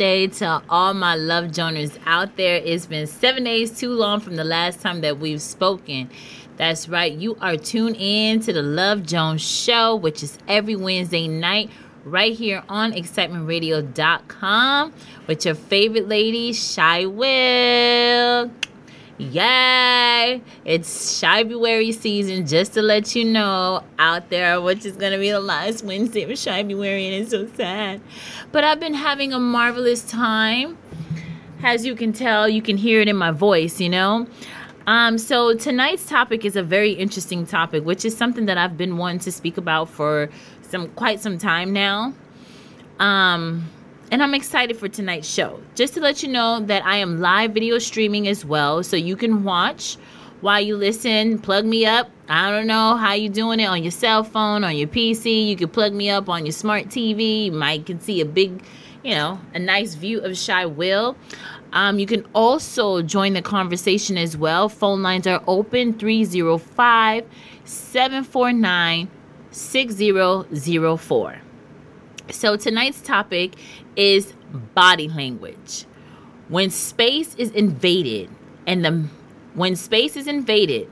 Happy hump day to all my love joners out there. It's been seven days too long from the last time that we've spoken. That's right, you are tuned in to the Love Jones Show, which is every Wednesday night right here on excitementradio.com with your favorite lady, Shy Will. Yay! It's Shybuary season, just to let you know out there, which is going to be the last Wednesday of Shybuary, and it's so sad. But I've been having a marvelous time. As you can tell, you can hear it in my voice, you know? Um, so tonight's topic is a very interesting topic, which is something that I've been wanting to speak about for some quite some time now. Um, and I'm excited for tonight's show. Just to let you know that I am live video streaming as well, so you can watch while you listen. Plug me up. I don't know how you're doing it on your cell phone, on your PC. You can plug me up on your smart TV. You might can see a big, you know, a nice view of Shy Will. Um, you can also join the conversation as well. Phone lines are open 305 749 6004. So tonight's topic is body language. When space is invaded and the when space is invaded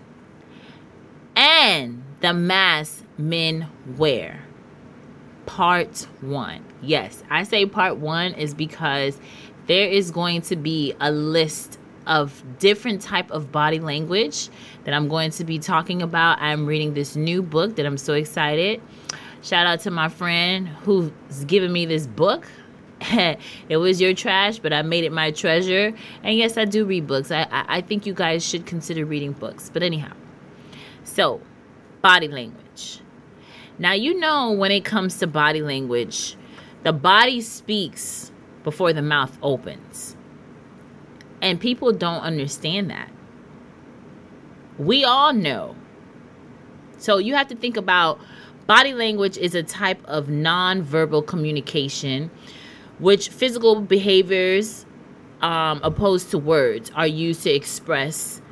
and the mask men wear. Part 1. Yes, I say part 1 is because there is going to be a list of different type of body language that I'm going to be talking about. I'm reading this new book that I'm so excited Shout out to my friend who's given me this book. it was your trash, but I made it my treasure. And yes, I do read books. I, I, I think you guys should consider reading books. But anyhow, so body language. Now, you know, when it comes to body language, the body speaks before the mouth opens. And people don't understand that. We all know. So you have to think about Body language is a type of nonverbal communication, which physical behaviors, um, opposed to words, are used to express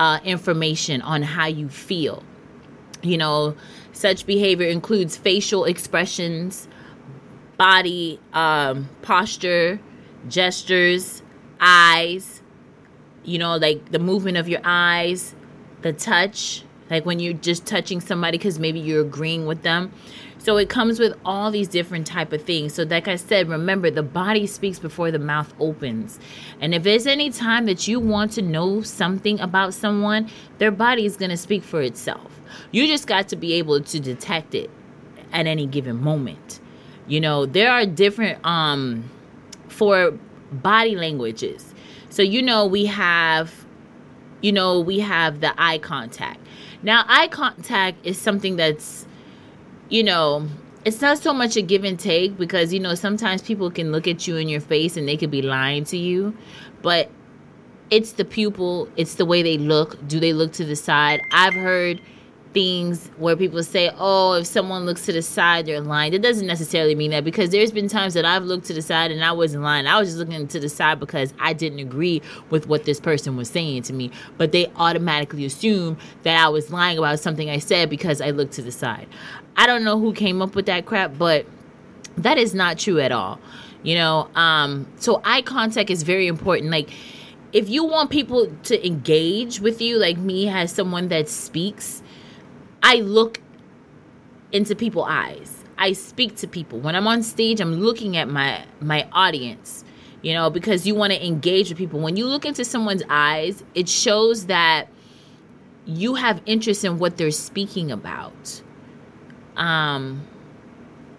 uh, information on how you feel. You know, such behavior includes facial expressions, body um, posture, gestures, eyes, you know, like the movement of your eyes, the touch, like when you're just touching somebody because maybe you're agreeing with them. So it comes with all these different type of things. So like i said remember the body speaks before the mouth opens. And if there's any time that you want to know something about someone their body is going to speak for itself. You just got to be able to detect it at any given moment. You know there are different um for body languages. So you know we have you know we have the eye contact now, eye contact is something that's, you know, it's not so much a give and take because, you know, sometimes people can look at you in your face and they could be lying to you. But it's the pupil, it's the way they look. Do they look to the side? I've heard things where people say, oh, if someone looks to the side, they're lying. That doesn't necessarily mean that because there's been times that I've looked to the side and I wasn't lying. I was just looking to the side because I didn't agree with what this person was saying to me. But they automatically assume that I was lying about something I said because I looked to the side. I don't know who came up with that crap, but that is not true at all. You know, um, so eye contact is very important. Like, if you want people to engage with you, like me, as someone that speaks, I look into people's eyes. I speak to people. When I'm on stage, I'm looking at my my audience, you know, because you want to engage with people. When you look into someone's eyes, it shows that you have interest in what they're speaking about. Um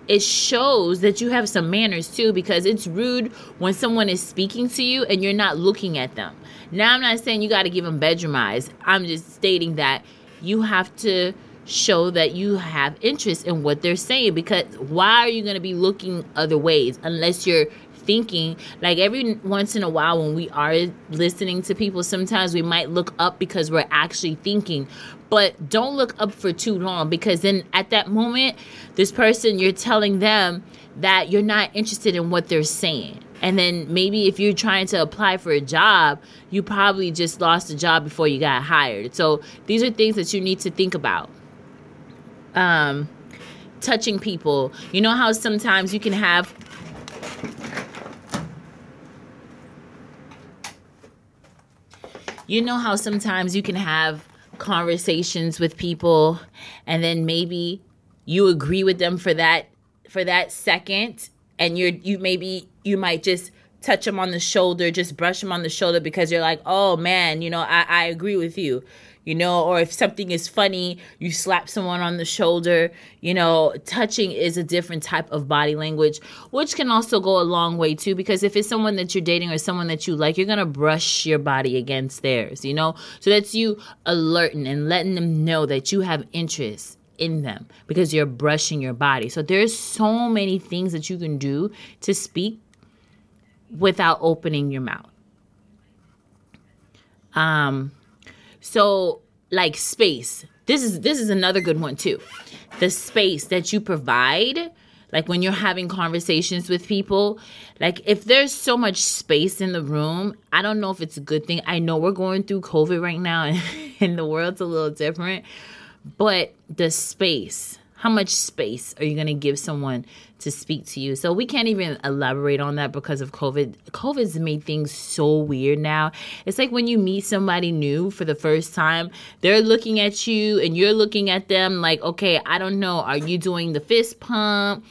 it shows that you have some manners too because it's rude when someone is speaking to you and you're not looking at them. Now I'm not saying you got to give them bedroom eyes. I'm just stating that you have to show that you have interest in what they're saying because why are you going to be looking other ways unless you're thinking? Like every once in a while when we are listening to people sometimes we might look up because we're actually thinking. But don't look up for too long because then at that moment this person you're telling them that you're not interested in what they're saying. And then maybe if you're trying to apply for a job you probably just lost a job before you got hired. So these are things that you need to think about um, touching people. You know how sometimes you can have You know how sometimes you can have conversations with people and then maybe you agree with them for that for that second and you're you maybe you might just touch them on the shoulder just brush them on the shoulder because you're like oh man you know i, I agree with you you know, or if something is funny, you slap someone on the shoulder, you know, touching is a different type of body language, which can also go a long way too, because if it's someone that you're dating or someone that you like, you're gonna brush your body against theirs, you know? So that's you alerting and letting them know that you have interest in them because you're brushing your body. So there's so many things that you can do to speak without opening your mouth. Um so like space. This is this is another good one too. The space that you provide like when you're having conversations with people like if there's so much space in the room i don't know if it's a good thing i know we're going through covid right now and, and the world's a little different but the space how much space are you going to give someone to speak to you? So we can't even elaborate on that because of COVID. COVID's made things so weird now. It's like when you meet somebody new for the first time, they're looking at you and you're looking at them like, okay, I don't know, are you doing the fist pump?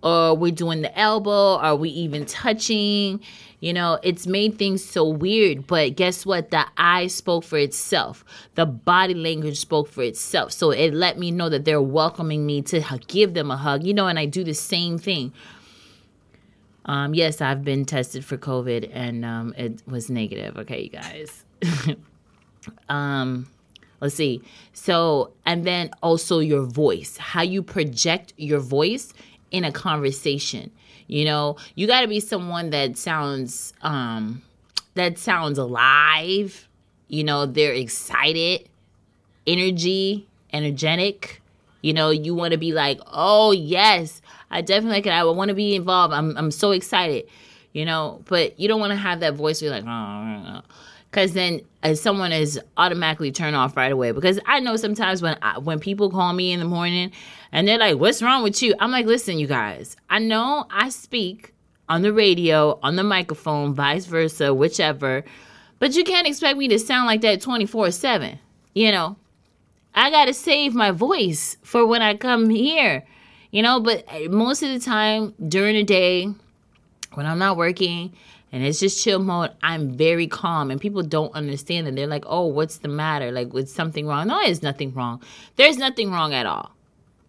Or we're doing the elbow? Are we even touching? You know, it's made things so weird, but guess what? The eye spoke for itself. The body language spoke for itself. So it let me know that they're welcoming me to give them a hug, you know, and I do the same thing. Um, yes, I've been tested for COVID and um, it was negative. Okay, you guys. um, let's see. So, and then also your voice, how you project your voice in a conversation. You know, you got to be someone that sounds um that sounds alive. You know, they're excited, energy, energetic. You know, you want to be like, "Oh, yes, I definitely it. I want to be involved. I'm I'm so excited." You know, but you don't want to have that voice where you're like, "Oh, because then as someone is automatically turned off right away because i know sometimes when I, when people call me in the morning and they're like what's wrong with you i'm like listen you guys i know i speak on the radio on the microphone vice versa whichever but you can't expect me to sound like that 24 7 you know i gotta save my voice for when i come here you know but eh, most of the time during the day when i'm not working and it's just chill mode, I'm very calm. And people don't understand it. They're like, oh, what's the matter? Like, with something wrong? No, there's nothing wrong. There's nothing wrong at all.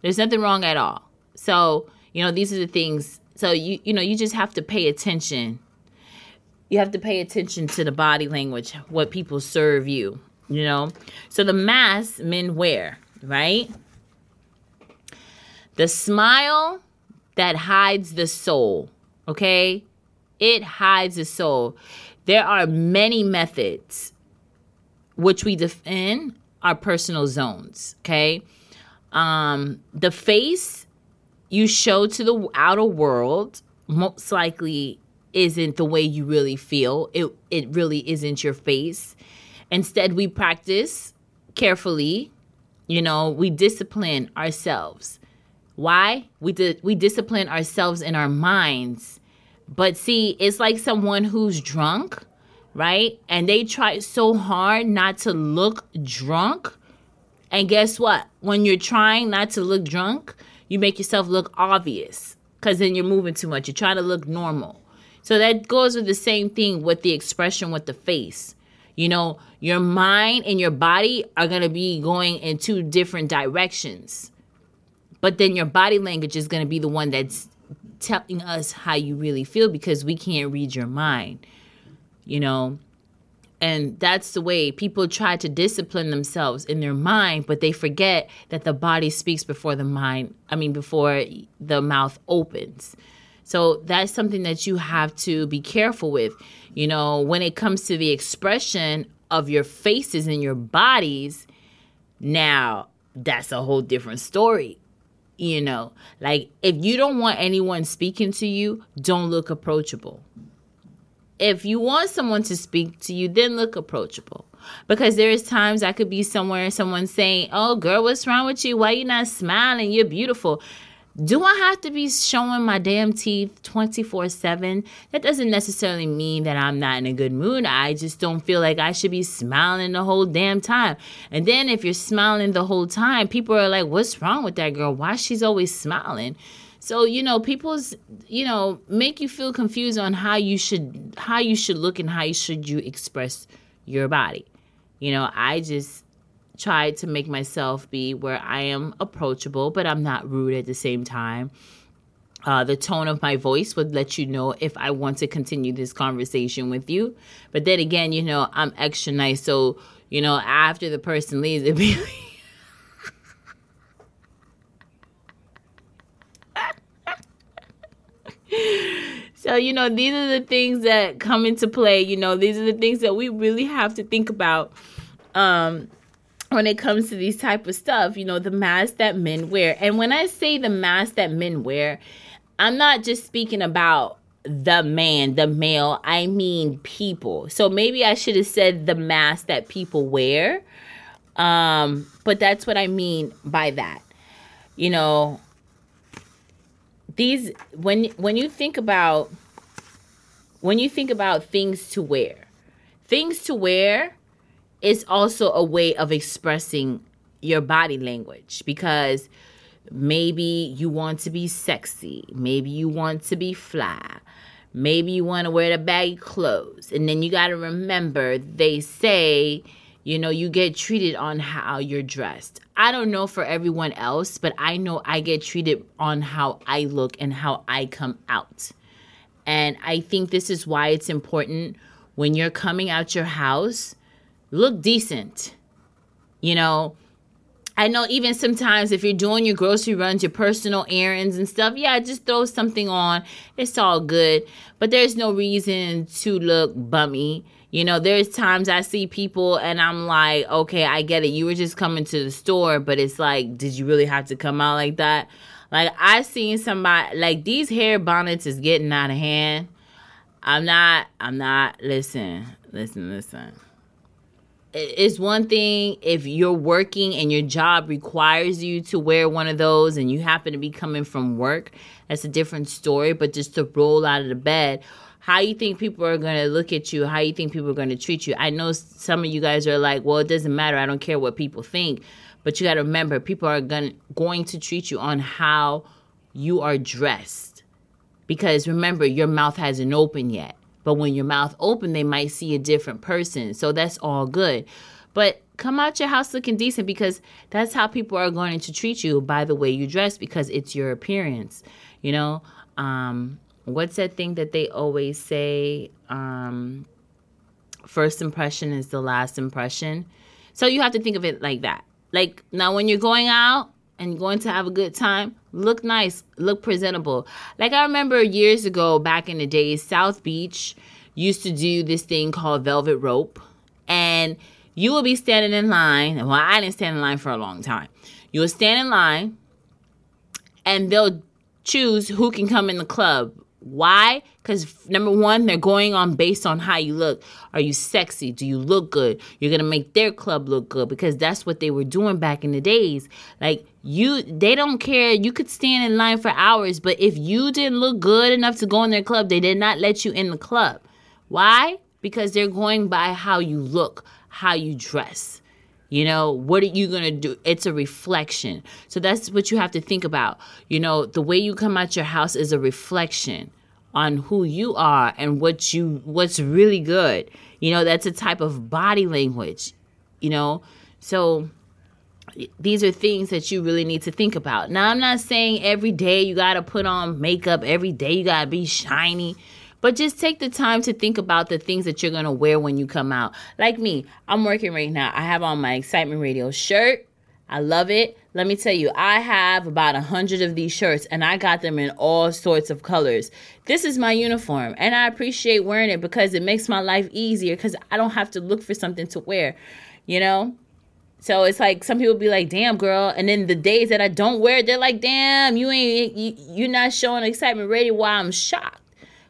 There's nothing wrong at all. So, you know, these are the things. So, you, you know, you just have to pay attention. You have to pay attention to the body language, what people serve you, you know? So, the mask men wear, right? The smile that hides the soul, okay? it hides the soul. There are many methods which we defend our personal zones, okay? Um, the face you show to the outer world most likely isn't the way you really feel. It it really isn't your face. Instead, we practice carefully. You know, we discipline ourselves. Why? We di- we discipline ourselves in our minds but see, it's like someone who's drunk, right? And they try so hard not to look drunk. And guess what? When you're trying not to look drunk, you make yourself look obvious because then you're moving too much. You're trying to look normal. So that goes with the same thing with the expression with the face. You know, your mind and your body are going to be going in two different directions. But then your body language is going to be the one that's telling us how you really feel because we can't read your mind, you know. And that's the way people try to discipline themselves in their mind, but they forget that the body speaks before the mind, I mean, before the mouth opens. So that's something that you have to be careful with. You know, when it comes to the expression of your faces and your bodies, now that's a whole different story you know like if you don't want anyone speaking to you don't look approachable if you want someone to speak to you then look approachable because there's times i could be somewhere and someone's saying oh girl what's wrong with you why you not smiling you're beautiful Do I have to be showing my damn teeth 24 7? That doesn't necessarily mean that I'm not in a good mood. I just don't feel like I should be smiling the whole damn time. And then if you're smiling the whole time, people are like, what's wrong with that girl? Why she's always smiling? So, you know, people's, you know, make you feel confused on how you should how you should look and how you should you express your body. You know, I just try to make myself be where I am approachable, but I'm not rude at the same time. Uh, the tone of my voice would let you know if I want to continue this conversation with you. But then again, you know, I'm extra nice. So, you know, after the person leaves, it'd be like, So, you know, these are the things that come into play. You know, these are the things that we really have to think about. Um, when it comes to these type of stuff you know the mask that men wear and when i say the mask that men wear i'm not just speaking about the man the male i mean people so maybe i should have said the mask that people wear um but that's what i mean by that you know these when when you think about when you think about things to wear things to wear is also a way of expressing your body language because maybe you want to be sexy, maybe you want to be fly, maybe you want to wear the baggy clothes. And then you got to remember they say, you know, you get treated on how you're dressed. I don't know for everyone else, but I know I get treated on how I look and how I come out. And I think this is why it's important when you're coming out your house look decent. You know, I know even sometimes if you're doing your grocery runs, your personal errands and stuff, yeah, just throw something on. It's all good. But there's no reason to look bummy. You know, there's times I see people and I'm like, okay, I get it. You were just coming to the store, but it's like, did you really have to come out like that? Like I seen somebody like these hair bonnets is getting out of hand. I'm not I'm not listen, listen, listen it's one thing if you're working and your job requires you to wear one of those and you happen to be coming from work that's a different story but just to roll out of the bed how you think people are going to look at you how you think people are going to treat you i know some of you guys are like well it doesn't matter i don't care what people think but you got to remember people are gonna, going to treat you on how you are dressed because remember your mouth hasn't opened yet but when your mouth open, they might see a different person. So that's all good. But come out your house looking decent because that's how people are going to treat you by the way you dress because it's your appearance. You know, um, what's that thing that they always say? Um, first impression is the last impression. So you have to think of it like that. Like now, when you're going out, and going to have a good time, look nice, look presentable. Like I remember years ago, back in the days, South Beach used to do this thing called Velvet Rope. And you will be standing in line. Well, I didn't stand in line for a long time. You will stand in line and they'll choose who can come in the club why? Because number one, they're going on based on how you look. Are you sexy? Do you look good? You're gonna make their club look good because that's what they were doing back in the days. Like you, they don't care. You could stand in line for hours, but if you didn't look good enough to go in their club, they did not let you in the club. Why? Because they're going by how you look, how you dress. You know, what are you going to do? It's a reflection. So that's what you have to think about. You know, the way you come out your house is a reflection on who you are and what you what's really good. You know, that's a type of body language. You know, so these are things that you really need to think about. Now, I'm not saying every day you got to put on makeup, every day you got to be shiny. But just take the time to think about the things that you're going to wear when you come out. Like me, I'm working right now. I have on my Excitement Radio shirt. I love it. Let me tell you, I have about a hundred of these shirts and I got them in all sorts of colors. This is my uniform and I appreciate wearing it because it makes my life easier because I don't have to look for something to wear, you know? So it's like some people be like, "Damn, girl," and then the days that I don't wear it, they're like, "Damn, you ain't you, you're not showing excitement radio." Why I'm shocked.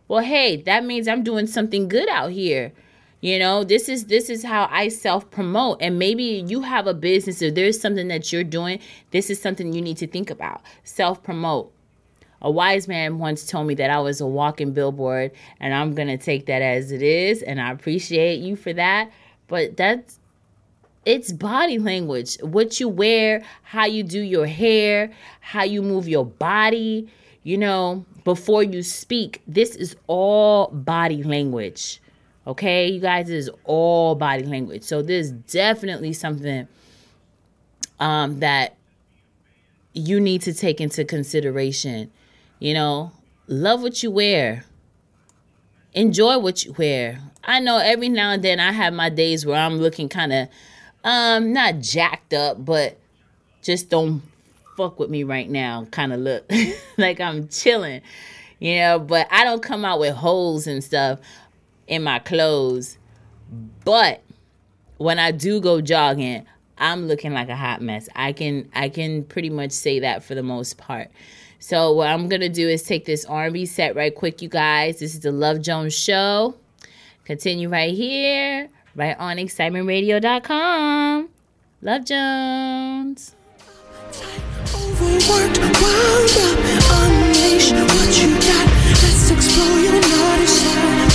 Well, hey, that means I'm doing something good out here. you know this is this is how i self promote and maybe you have a business or there's something that you're doing this is something you need to think about self promote a wise man once told me that I was a walking billboard, and I'm to take that as it is, and I appreciate you for that. But that's it's body language. What you wear, how you do your hair, how you move your body, you know, before you speak. This is all body language. Okay, you guys, this is all body language. So there's definitely something um, that you need to take into consideration you know, love what you wear. Enjoy what you wear. I know every now and then I have my days where I'm looking kind of um not jacked up, but just don't fuck with me right now kind of look like I'm chilling. You know, but I don't come out with holes and stuff in my clothes. But when I do go jogging, I'm looking like a hot mess. I can I can pretty much say that for the most part. So what I'm gonna do is take this R&B set right quick, you guys. This is the Love Jones Show. Continue right here, right on excitementradio.com. Love Jones. Unleash what you got. Let's explore your naughty side.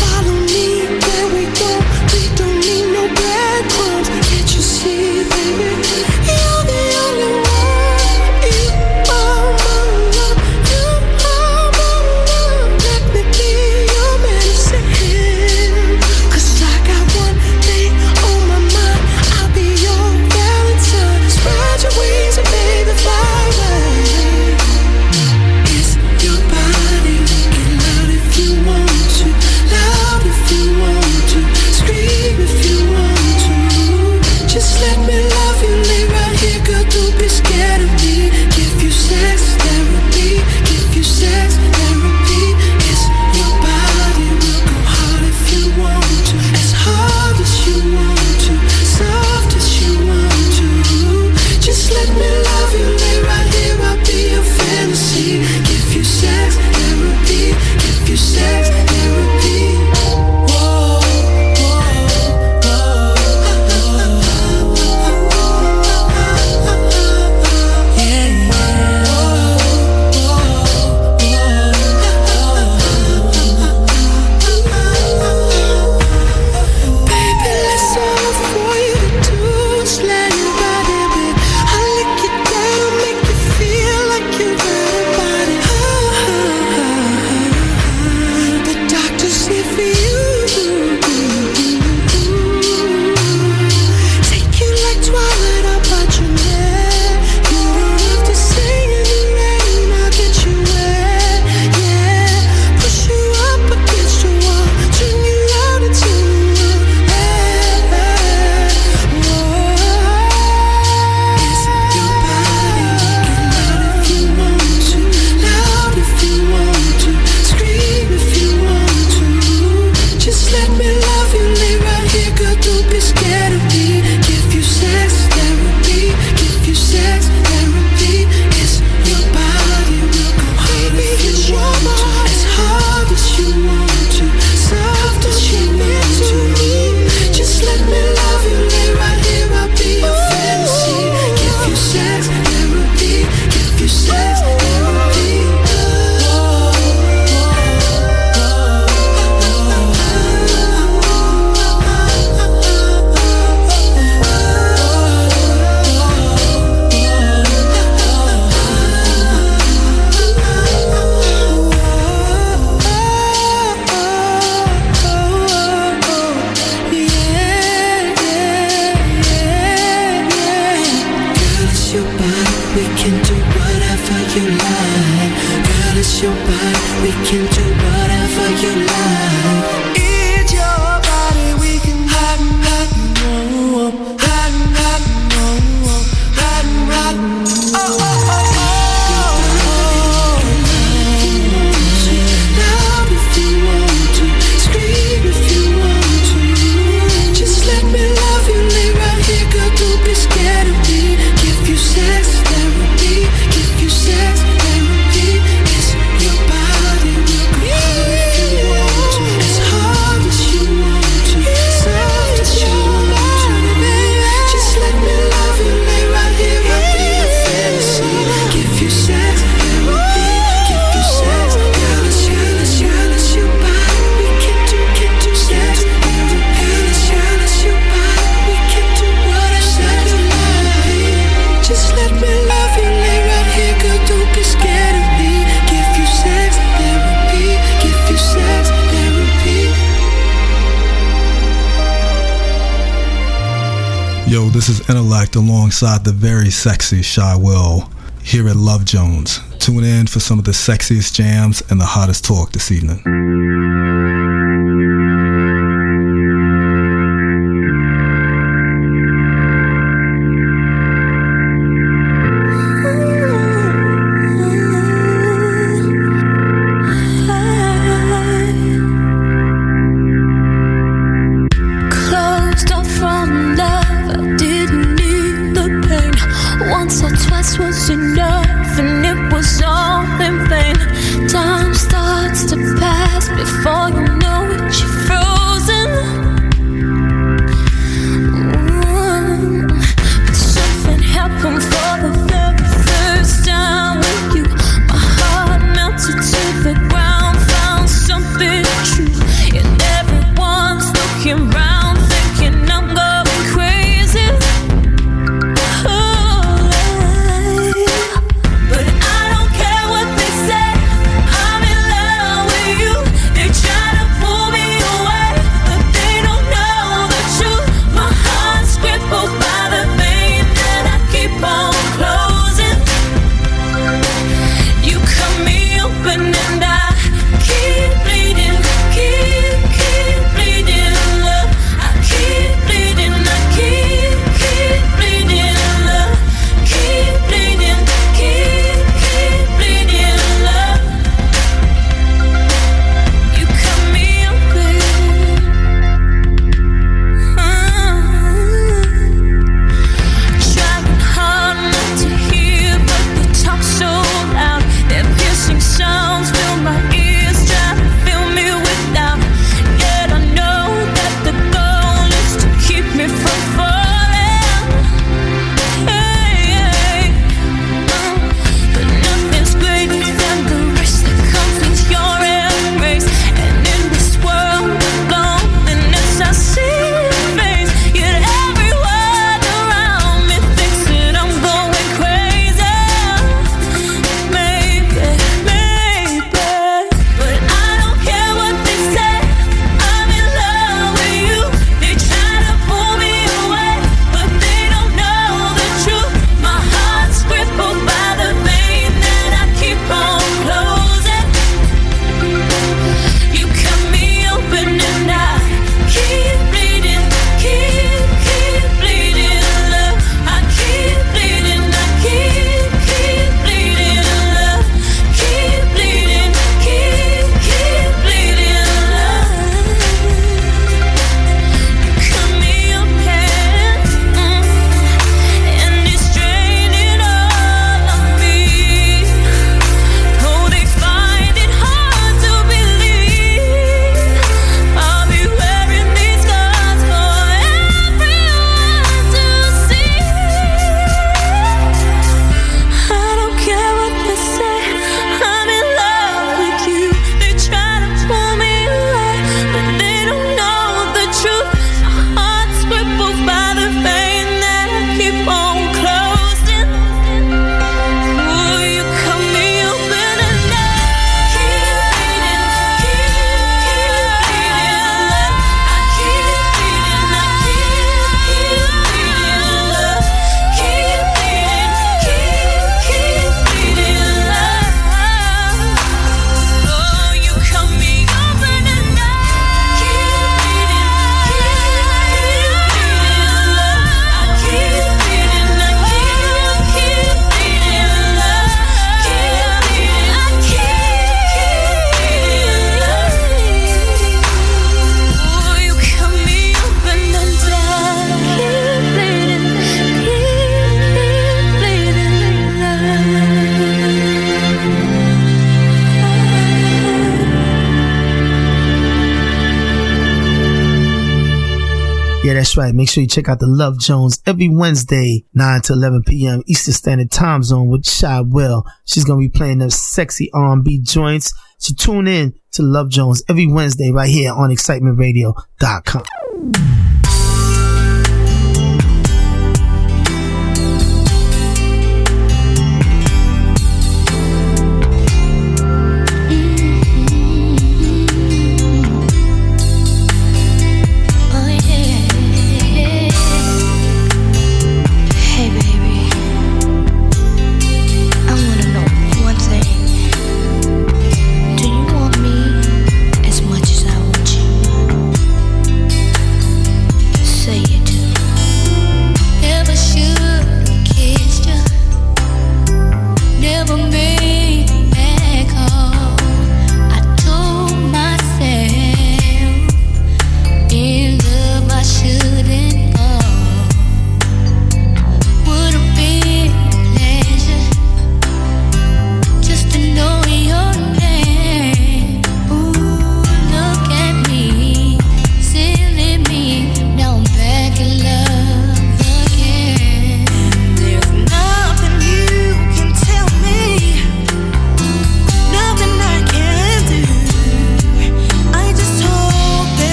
Alongside the very sexy Shy Will here at Love Jones. Tune in for some of the sexiest jams and the hottest talk this evening. Right. Make sure you check out the Love Jones every Wednesday, 9 to 11 p.m. Eastern Standard Time Zone with Shy Will. She's going to be playing those sexy R&B joints. So tune in to Love Jones every Wednesday right here on excitementradio.com.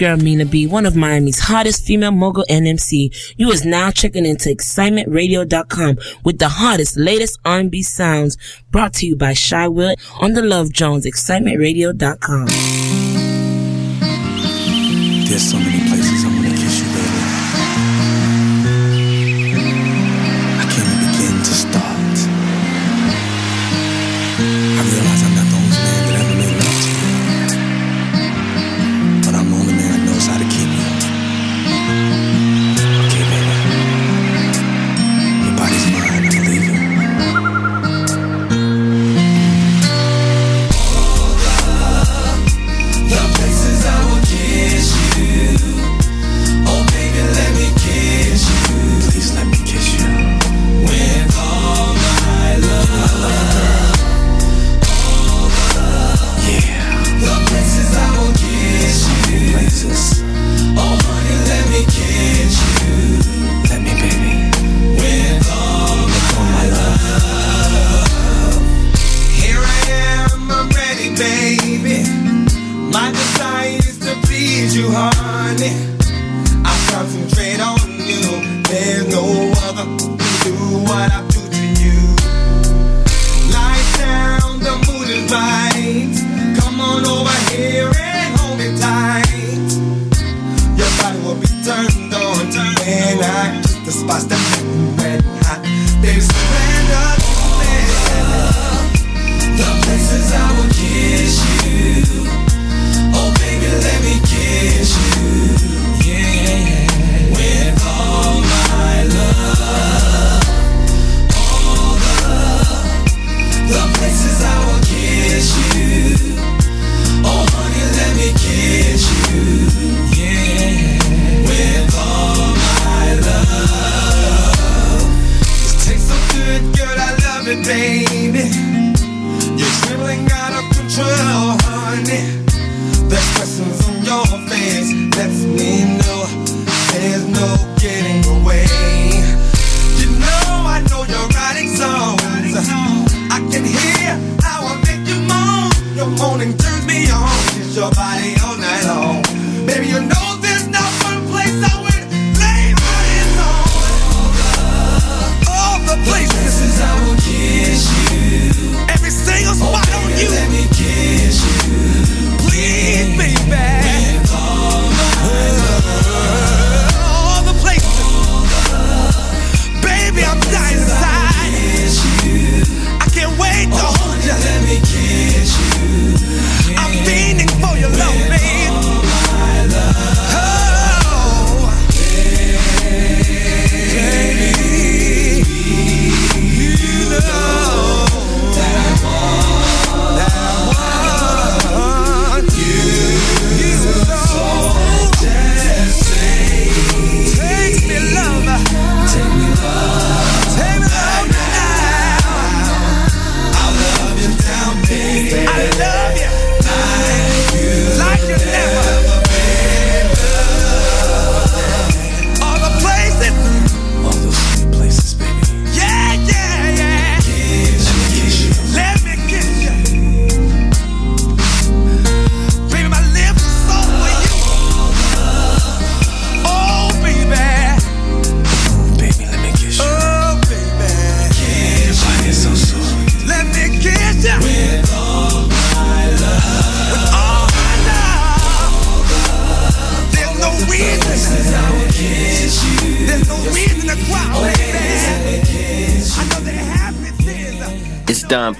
girl Mina B, one of Miami's hottest female mogul and MC. You is now checking into excitementradio.com with the hottest, latest R&B sounds brought to you by Shy Will on the Love Jones, excitementradio.com. There's so many places I want to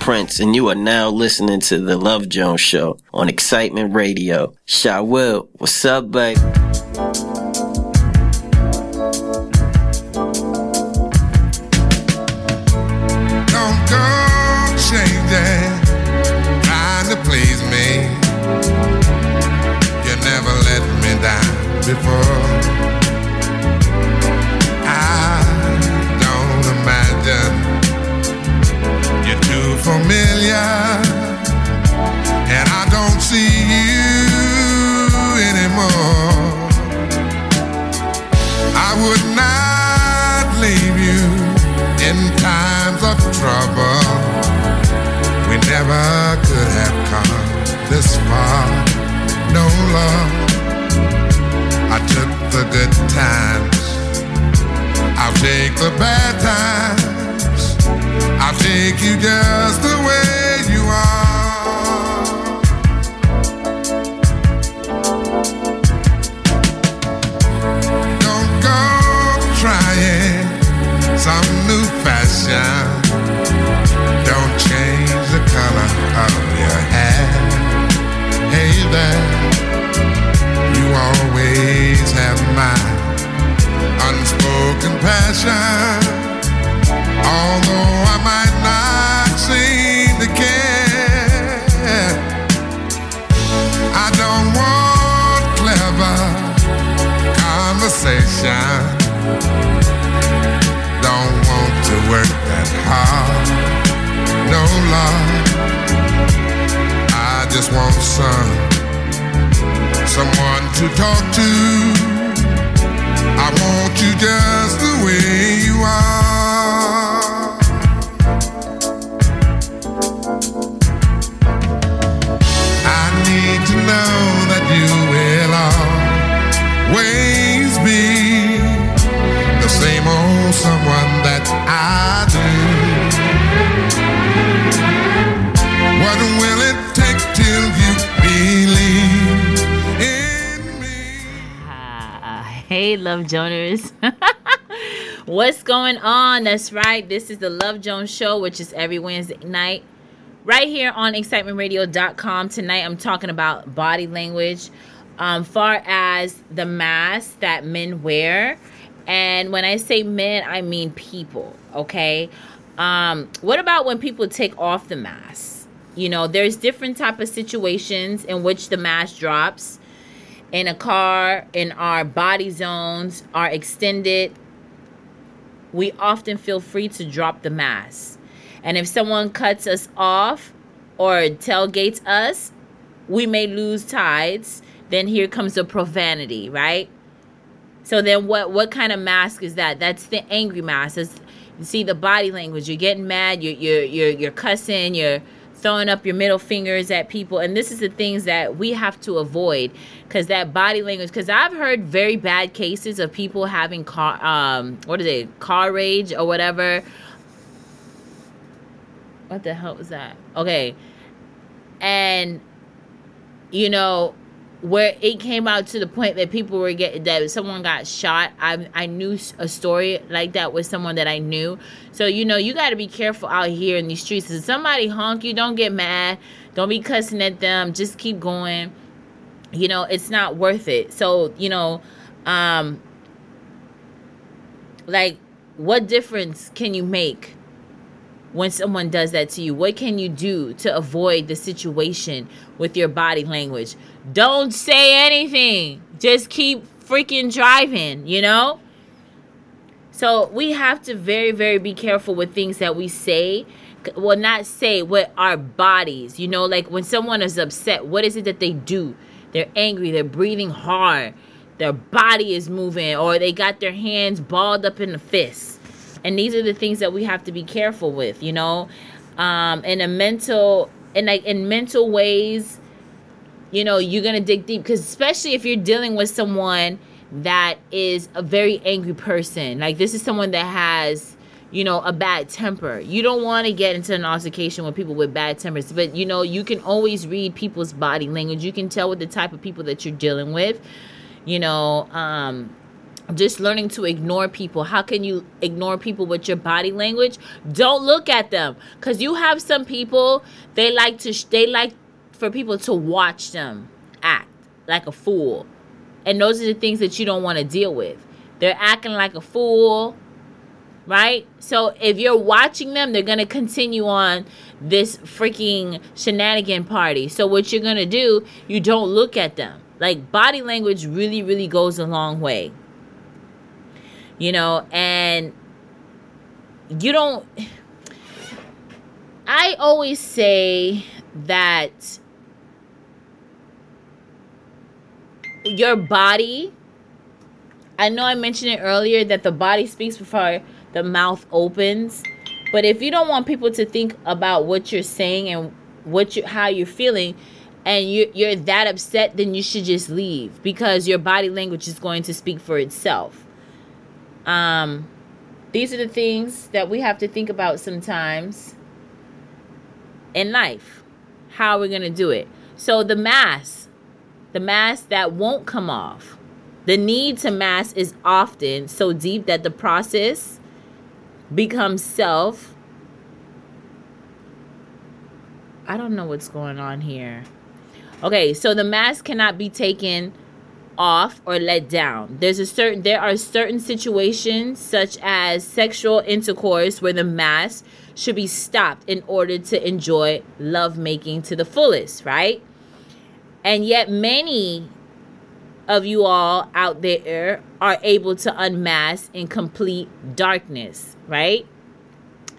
Prince, and you are now listening to The Love Jones Show on Excitement Radio. Shawell, what's up, babe? Just want some someone to talk to. I want you just the way you are. Love Joners. What's going on? That's right. This is the Love Jones Show, which is every Wednesday night, right here on excitementradio.com. Tonight, I'm talking about body language, um, far as the mask that men wear. And when I say men, I mean people, okay? Um, what about when people take off the mask? You know, there's different type of situations in which the mask drops in a car, in our body zones, are extended, we often feel free to drop the mask. And if someone cuts us off or tailgates us, we may lose tides. Then here comes the profanity, right? So then what what kind of mask is that? That's the angry mask. You see the body language. You're getting mad, you're you're you're, you're cussing, you're throwing up your middle fingers at people and this is the things that we have to avoid because that body language because i've heard very bad cases of people having car um what is it car rage or whatever. What the hell was that? Okay. And you know where it came out to the point that people were getting that someone got shot i i knew a story like that with someone that i knew. So you know you got to be careful out here in these streets. If somebody honk you don't get mad. Don't be cussing at them. Just keep going. You know it's not worth it. So you know um like what difference can you make when someone does that to you? What can you do to avoid the situation with your body language don't say anything. Just keep freaking driving you know? So we have to very very be careful with things that we say. Well not say with our bodies you know? Like when someone is upset what is it that they do? They're angry they're breathing hard their body is moving or they got their hands balled up in the fist. And these are the things that we have to be careful with you know? Um in a mental in like in mental ways you know you're gonna dig deep. Because especially if you're dealing with someone that is a very angry person. Like this is someone that has you know a bad temper. You don't want to get into an altercation with people with bad tempers but you know you can always read people's body language. You can tell with the type of people that you're dealing with. You know um just learning to ignore people. How can you ignore people with your body language? Don't look at them. Because you have some people they like to they like for people to watch them act like a fool. And those are the things that you don't want to deal with. They're acting like a fool right? So if you're watching them they're going to continue on this freaking shenanigan party. So what you're going to do you don't look at them. Like body language really really goes a long way. You know and you don't i always say that your body i know i mentioned it earlier that the body speaks before the mouth opens but if you don't want people to think about what you're saying and what you how you're feeling and you, you're that upset, then you should just leave because your body language is going to speak for itself. Um, these are the things that we have to think about sometimes in life. How we're to do it. So, the mask, the mask that won't come off, the need to mask is often so deep that the process becomes self. I don't know what's going on here. Okay, so the mask cannot be taken off or let down. There's a certain there are certain situations such as sexual intercourse where the mask should be stopped in order to enjoy lovemaking to the fullest, right? And yet many of you all out there are able to unmask in complete darkness, right?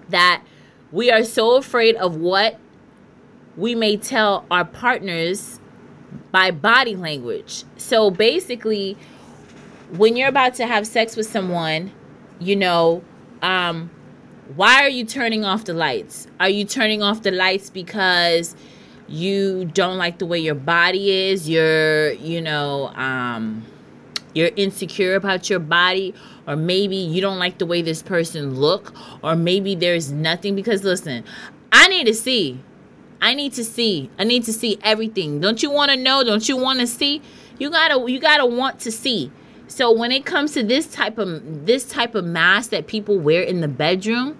That we are so afraid of what we may tell our partners by body language. So basically, when you're about to have sex with someone, you know, um, why are you turning off the lights? Are you turning off the lights because you don't like the way your body is? You're, you know, um, you're insecure about your body or maybe you don't like the way this person look or maybe there's nothing because listen i need to see I need to see. I need to see everything. Don't you want to know? Don't you want to see? You gotta you gotta want to see. So when it comes to this type of this type of mask that people wear in the bedroom,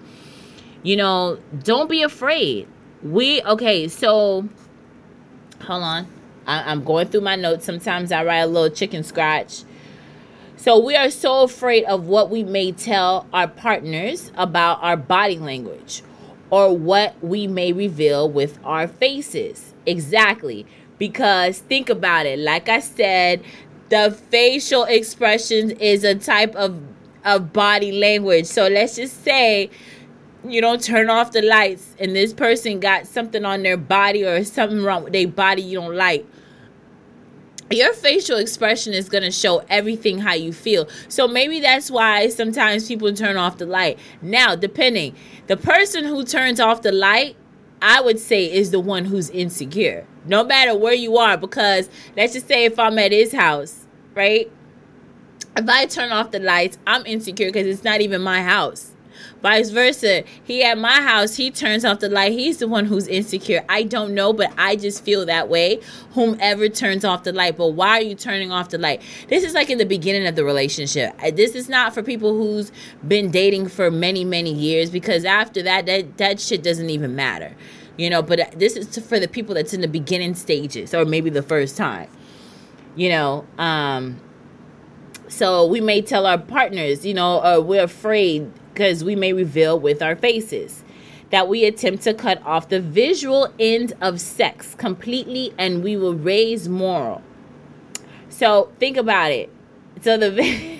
you know, don't be afraid. We okay. So hold on. I, I'm going through my notes. Sometimes I write a little chicken scratch. So we are so afraid of what we may tell our partners about our body language or what we may reveal with our faces. Exactly. Because think about it. Like I said, the facial expressions is a type of of body language. So let's just say you don't turn off the lights and this person got something on their body or something wrong with their body you don't like your facial expression is going to show everything how you feel. So maybe that's why sometimes people turn off the light. Now, depending, the person who turns off the light, I would say is the one who's insecure. No matter where you are because let's just say if I'm at his house, right? If I turn off the lights, I'm insecure because it's not even my house. Vice versa. He at my house, he turns off the light. He's the one who's insecure. I don't know, but I just feel that way. Whomever turns off the light. But why are you turning off the light? This is like in the beginning of the relationship. Uh, this is not for people who's been dating for many, many years because after that, that, that shit doesn't even matter. You know, but uh, this is for the people that's in the beginning stages or maybe the first time. You know, um, so we may tell our partners, you know, or we're afraid because we may reveal with our faces that we attempt to cut off the visual end of sex completely and we will raise moral. So think about it. So the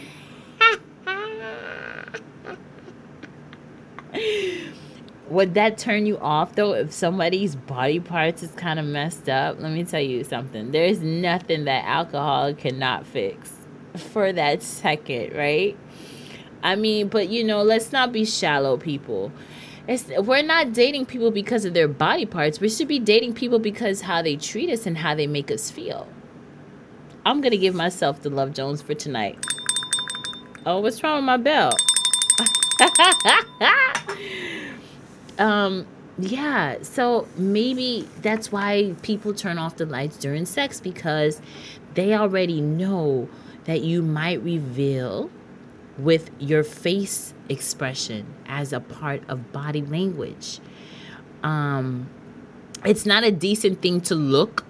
Would that turn you off though if somebody's body parts is kind of messed up? Let me tell you something. There's nothing that alcohol cannot fix for that second, right? I mean, but you know, let's not be shallow people. It's, we're not dating people because of their body parts. We should be dating people because how they treat us and how they make us feel. I'm gonna give myself the Love Jones for tonight. Oh, what's wrong with my belt? um, yeah. So maybe that's why people turn off the lights during sex because they already know that you might reveal with your face expression as a part of body language. Um, it's not a decent thing to look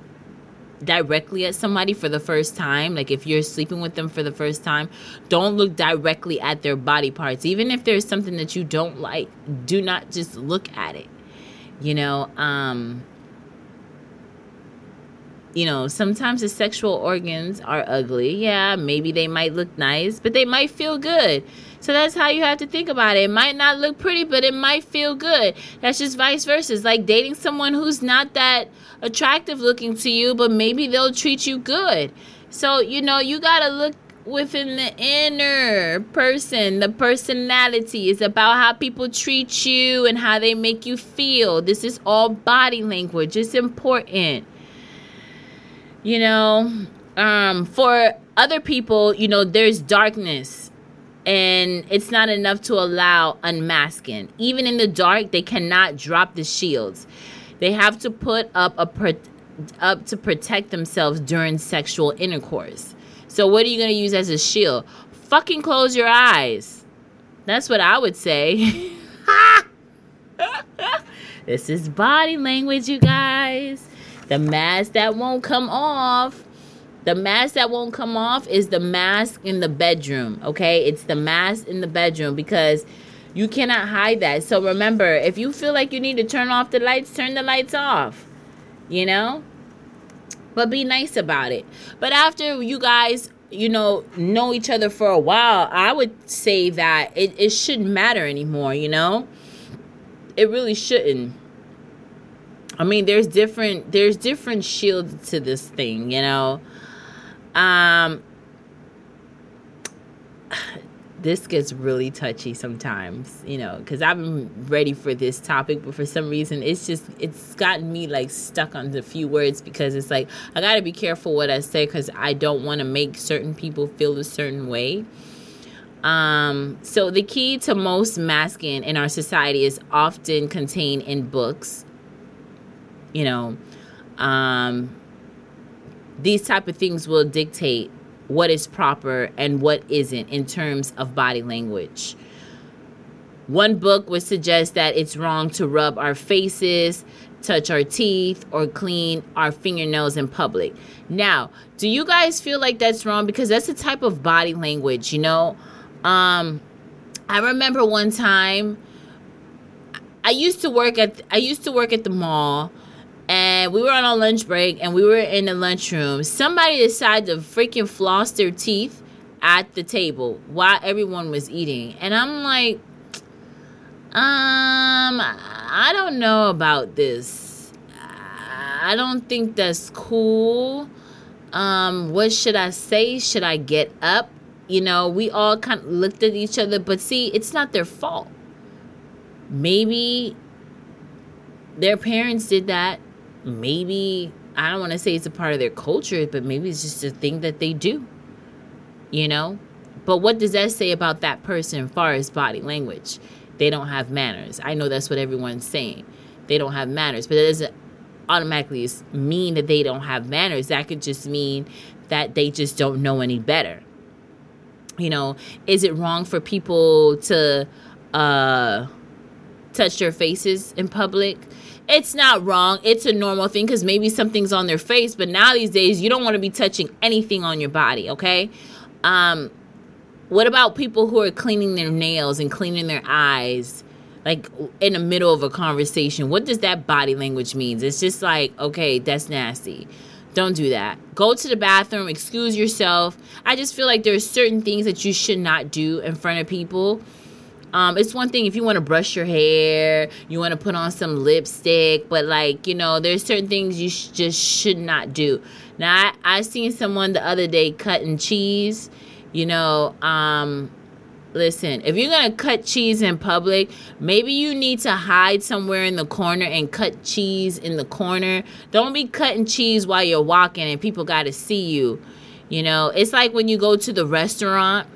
directly at somebody for the first time. Like if you're sleeping with them for the first time, don't look directly at their body parts. Even if there's something that you don't like, do not just look at it. You know, um, you know, sometimes the sexual organs are ugly. Yeah, maybe they might look nice, but they might feel good. So that's how you have to think about it. It might not look pretty, but it might feel good. That's just vice versa. It's like dating someone who's not that attractive looking to you, but maybe they'll treat you good. So, you know, you got to look within the inner person, the personality. is about how people treat you and how they make you feel. This is all body language. It's important. You know, um, for other people, you know, there's darkness and it's not enough to allow unmasking. Even in the dark, they cannot drop the shields. They have to put up a pro- up to protect themselves during sexual intercourse. So what are you going to use as a shield? Fucking close your eyes. That's what I would say. this is body language, you guys. The mask that won't come off. The mask that won't come off is the mask in the bedroom, okay? It's the mask in the bedroom because you cannot hide that. So remember, if you feel like you need to turn off the lights, turn the lights off. You know? But be nice about it. But after you guys, you know, know each other for a while, I would say that it, it shouldn't matter anymore, you know? It really shouldn't. I mean, there's different there's different shields to this thing, you know. Um this gets really touchy sometimes, you know, because I've been ready for this topic, but for some reason, it's just it's gotten me like stuck on the few words because it's like I got to be careful what I say because I don't want to make certain people feel a certain way. Um, so the key to most masking in our society is often contained in books. You know, um, these type of things will dictate what is proper and what isn't in terms of body language. One book would suggest that it's wrong to rub our faces, touch our teeth, or clean our fingernails in public. Now, do you guys feel like that's wrong? Because that's a type of body language, you know? Um, I remember one time I used to work at I used to work at the mall and we were on our lunch break and we were in the lunchroom. Somebody decided to freaking floss their teeth at the table while everyone was eating. And I'm like, um, I don't know about this. I don't think that's cool. Um, what should I say? Should I get up? You know, we all kind of looked at each other, but see, it's not their fault. Maybe their parents did that maybe I don't want to say it's a part of their culture, but maybe it's just a thing that they do. You know? But what does that say about that person as far as body language? They don't have manners. I know that's what everyone's saying. They don't have manners, but it doesn't automatically mean that they don't have manners. That could just mean that they just don't know any better. You know, is it wrong for people to uh touch their faces in public? It's not wrong. It's a normal thing because maybe something's on their face. But now these days, you don't want to be touching anything on your body. Okay. Um, what about people who are cleaning their nails and cleaning their eyes? Like in the middle of a conversation, what does that body language mean? It's just like, okay, that's nasty. Don't do that. Go to the bathroom, excuse yourself. I just feel like there's certain things that you should not do in front of people um, it's one thing if you want to brush your hair, you want to put on some lipstick, but like you know, there's certain things you sh- just should not do. Now, I, I seen someone the other day cutting cheese. You know, um, listen, if you're gonna cut cheese in public, maybe you need to hide somewhere in the corner and cut cheese in the corner. Don't be cutting cheese while you're walking and people got to see you. You know, it's like when you go to the restaurant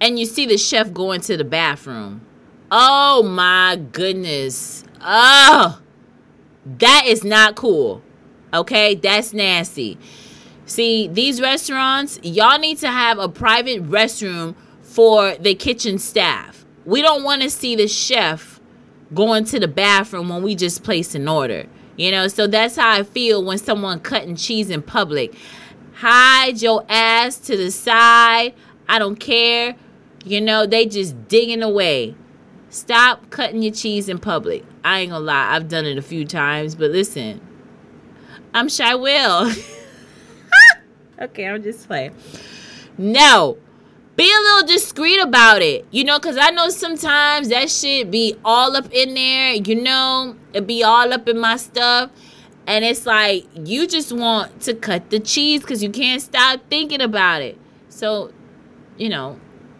and you see the chef going to the bathroom. Oh my goodness. Oh, that is not cool. Okay, that's nasty. See, these restaurants, y'all need to have a private restroom for the kitchen staff. We don't want to see the chef going to the bathroom when we just place an order. You know, so that's how I feel when someone cutting cheese in public. Hide your ass to the side. I don't care. You know, they just digging away. Stop cutting your cheese in public. I ain't gonna lie, I've done it a few times, but listen, I'm shy will. okay, I'm just playing. No, be a little discreet about it, you know, because I know sometimes that shit be all up in there, you know, it be all up in my stuff. And it's like you just want to cut the cheese because you can't stop thinking about it. So, you know,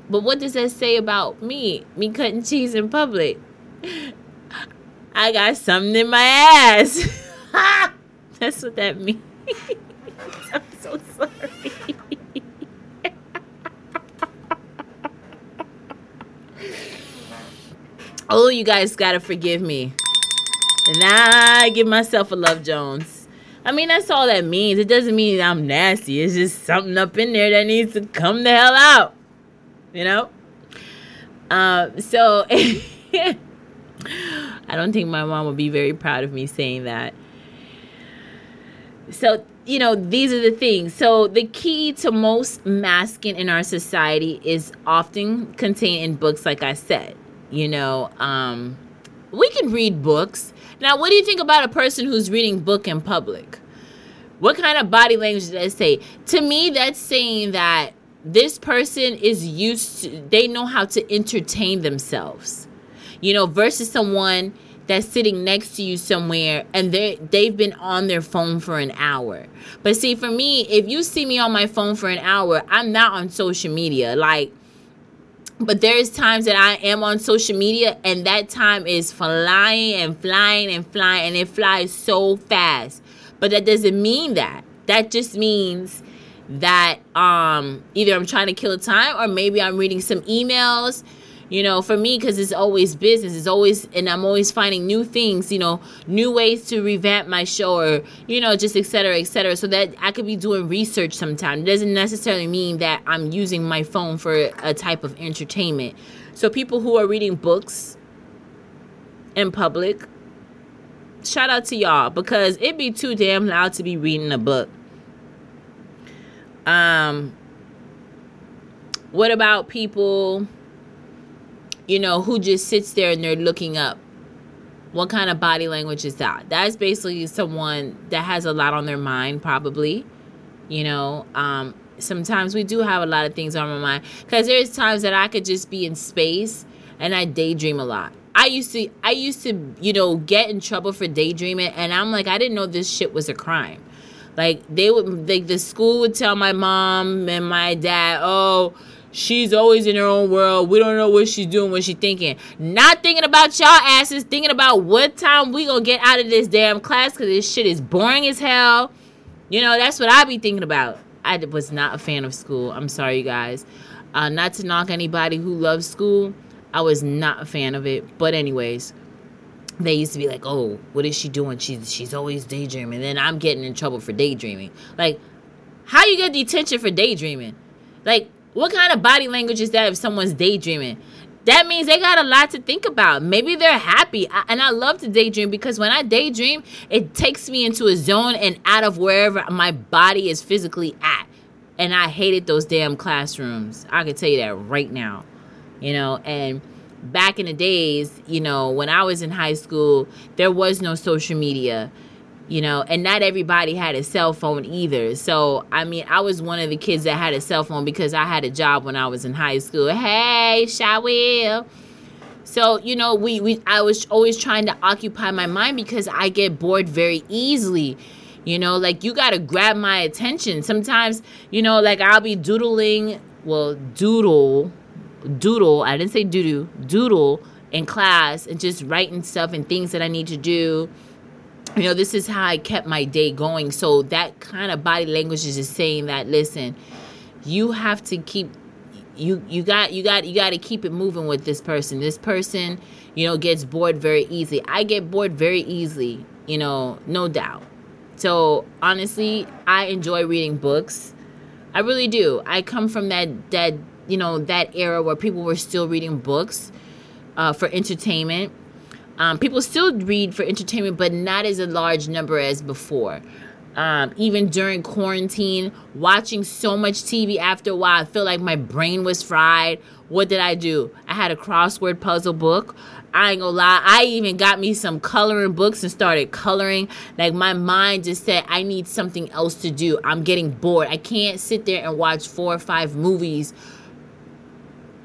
but what does that say about me? Me cutting cheese in public. I got something in my ass. That's what that means. I'm so sorry. oh, you guys gotta forgive me. And I give myself a Love Jones. I mean, that's all that means. It doesn't mean I'm nasty. It's just something up in there that needs to come the hell out. You know? Um, so I don't think my mom would be very proud of me saying that. So, you know, these are the things. So, the key to most masking in our society is often contained in books, like I said. You know, um, we can read books. Now, what do you think about a person who's reading book in public? What kind of body language does that say? To me, that's saying that this person is used to, they know how to entertain themselves, you know, versus someone that's sitting next to you somewhere and they they've been on their phone for an hour. But see, for me, if you see me on my phone for an hour, I'm not on social media. Like but there's times that I am on social media and that time is flying and flying and flying and it flies so fast. But that doesn't mean that. That just means that um either I'm trying to kill time or maybe I'm reading some emails you know for me because it's always business. It's always and i'm always finding new things you know new ways to revamp my show or you know just etc etc so that i could be doing research sometime. It doesn't necessarily mean that i'm using my phone for a type of entertainment. So people who are reading books in public shout out to y'all because it'd be too damn loud to be reading a book um what about people you know, who just sits there and they're looking up. What kind of body language is that? That's basically someone that has a lot on their mind, probably. You know, um, sometimes we do have a lot of things on my mind because there's times that I could just be in space and I daydream a lot. I used to, I used to, you know, get in trouble for daydreaming, and I'm like, I didn't know this shit was a crime. Like they would, like the school would tell my mom and my dad, oh She's always in her own world. We don't know what she's doing, what she's thinking. Not thinking about y'all asses, thinking about what time we gonna get out of this damn class because this shit is boring as hell. You know, that's what I be thinking about. I was not a fan of school. I'm sorry, you guys. Uh, not to knock anybody who loves school. I was not a fan of it. But anyways, they used to be like, "Oh, what is she doing? She's she's always daydreaming." Then I'm getting in trouble for daydreaming. Like, how you get detention for daydreaming? Like, what kind of body language is that if someone's daydreaming? That means they got a lot to think about. Maybe they're happy. I, and I love to daydream because when I daydream, it takes me into a zone and out of wherever my body is physically at. And I hated those damn classrooms. I can tell you that right now. You know, and back in the days, you know, when I was in high school, there was no social media you know, and not everybody had a cell phone either. So, I mean, I was one of the kids that had a cell phone because I had a job when I was in high school. Hey, Shawil. So, you know, we, we I was always trying to occupy my mind because I get bored very easily. You know, like you got to grab my attention. Sometimes, you know, like I'll be doodling, well, doodle, doodle, I didn't say doodoo, doodle in class and just writing stuff and things that I need to do. You know this is how i kept my day going. So that kind of body language is just saying that listen you have to keep you you got you got you got to keep it moving with this person. This person you know gets bored very easily. I get bored very easily you know no doubt. So honestly i enjoy reading books. I really do. I come from that that you know that era where people were still reading books uh, for entertainment um, people still read for entertainment, but not as a large number as before. Um, even during quarantine, watching so much TV after a while, I feel like my brain was fried. What did I do? I had a crossword puzzle book. I ain't gonna lie, I even got me some coloring books and started coloring. Like my mind just said, I need something else to do. I'm getting bored. I can't sit there and watch four or five movies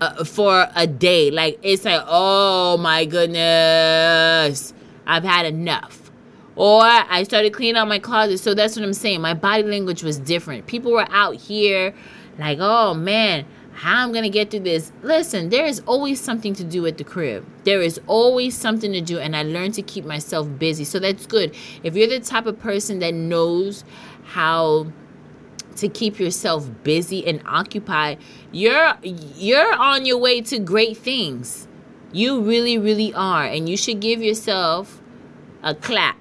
uh, for a day. Like it's like, oh my goodness, I've had enough. Or I started cleaning out my closet. So that's what I'm saying. My body language was different. People were out here like, oh man, how I'm gonna get through this. Listen, there is always something to do at the crib. There is always something to do, and I learned to keep myself busy. So that's good. If you're the type of person that knows how to keep yourself busy and occupied, you're you're on your way to great things. You really, really are, and you should give yourself a clap.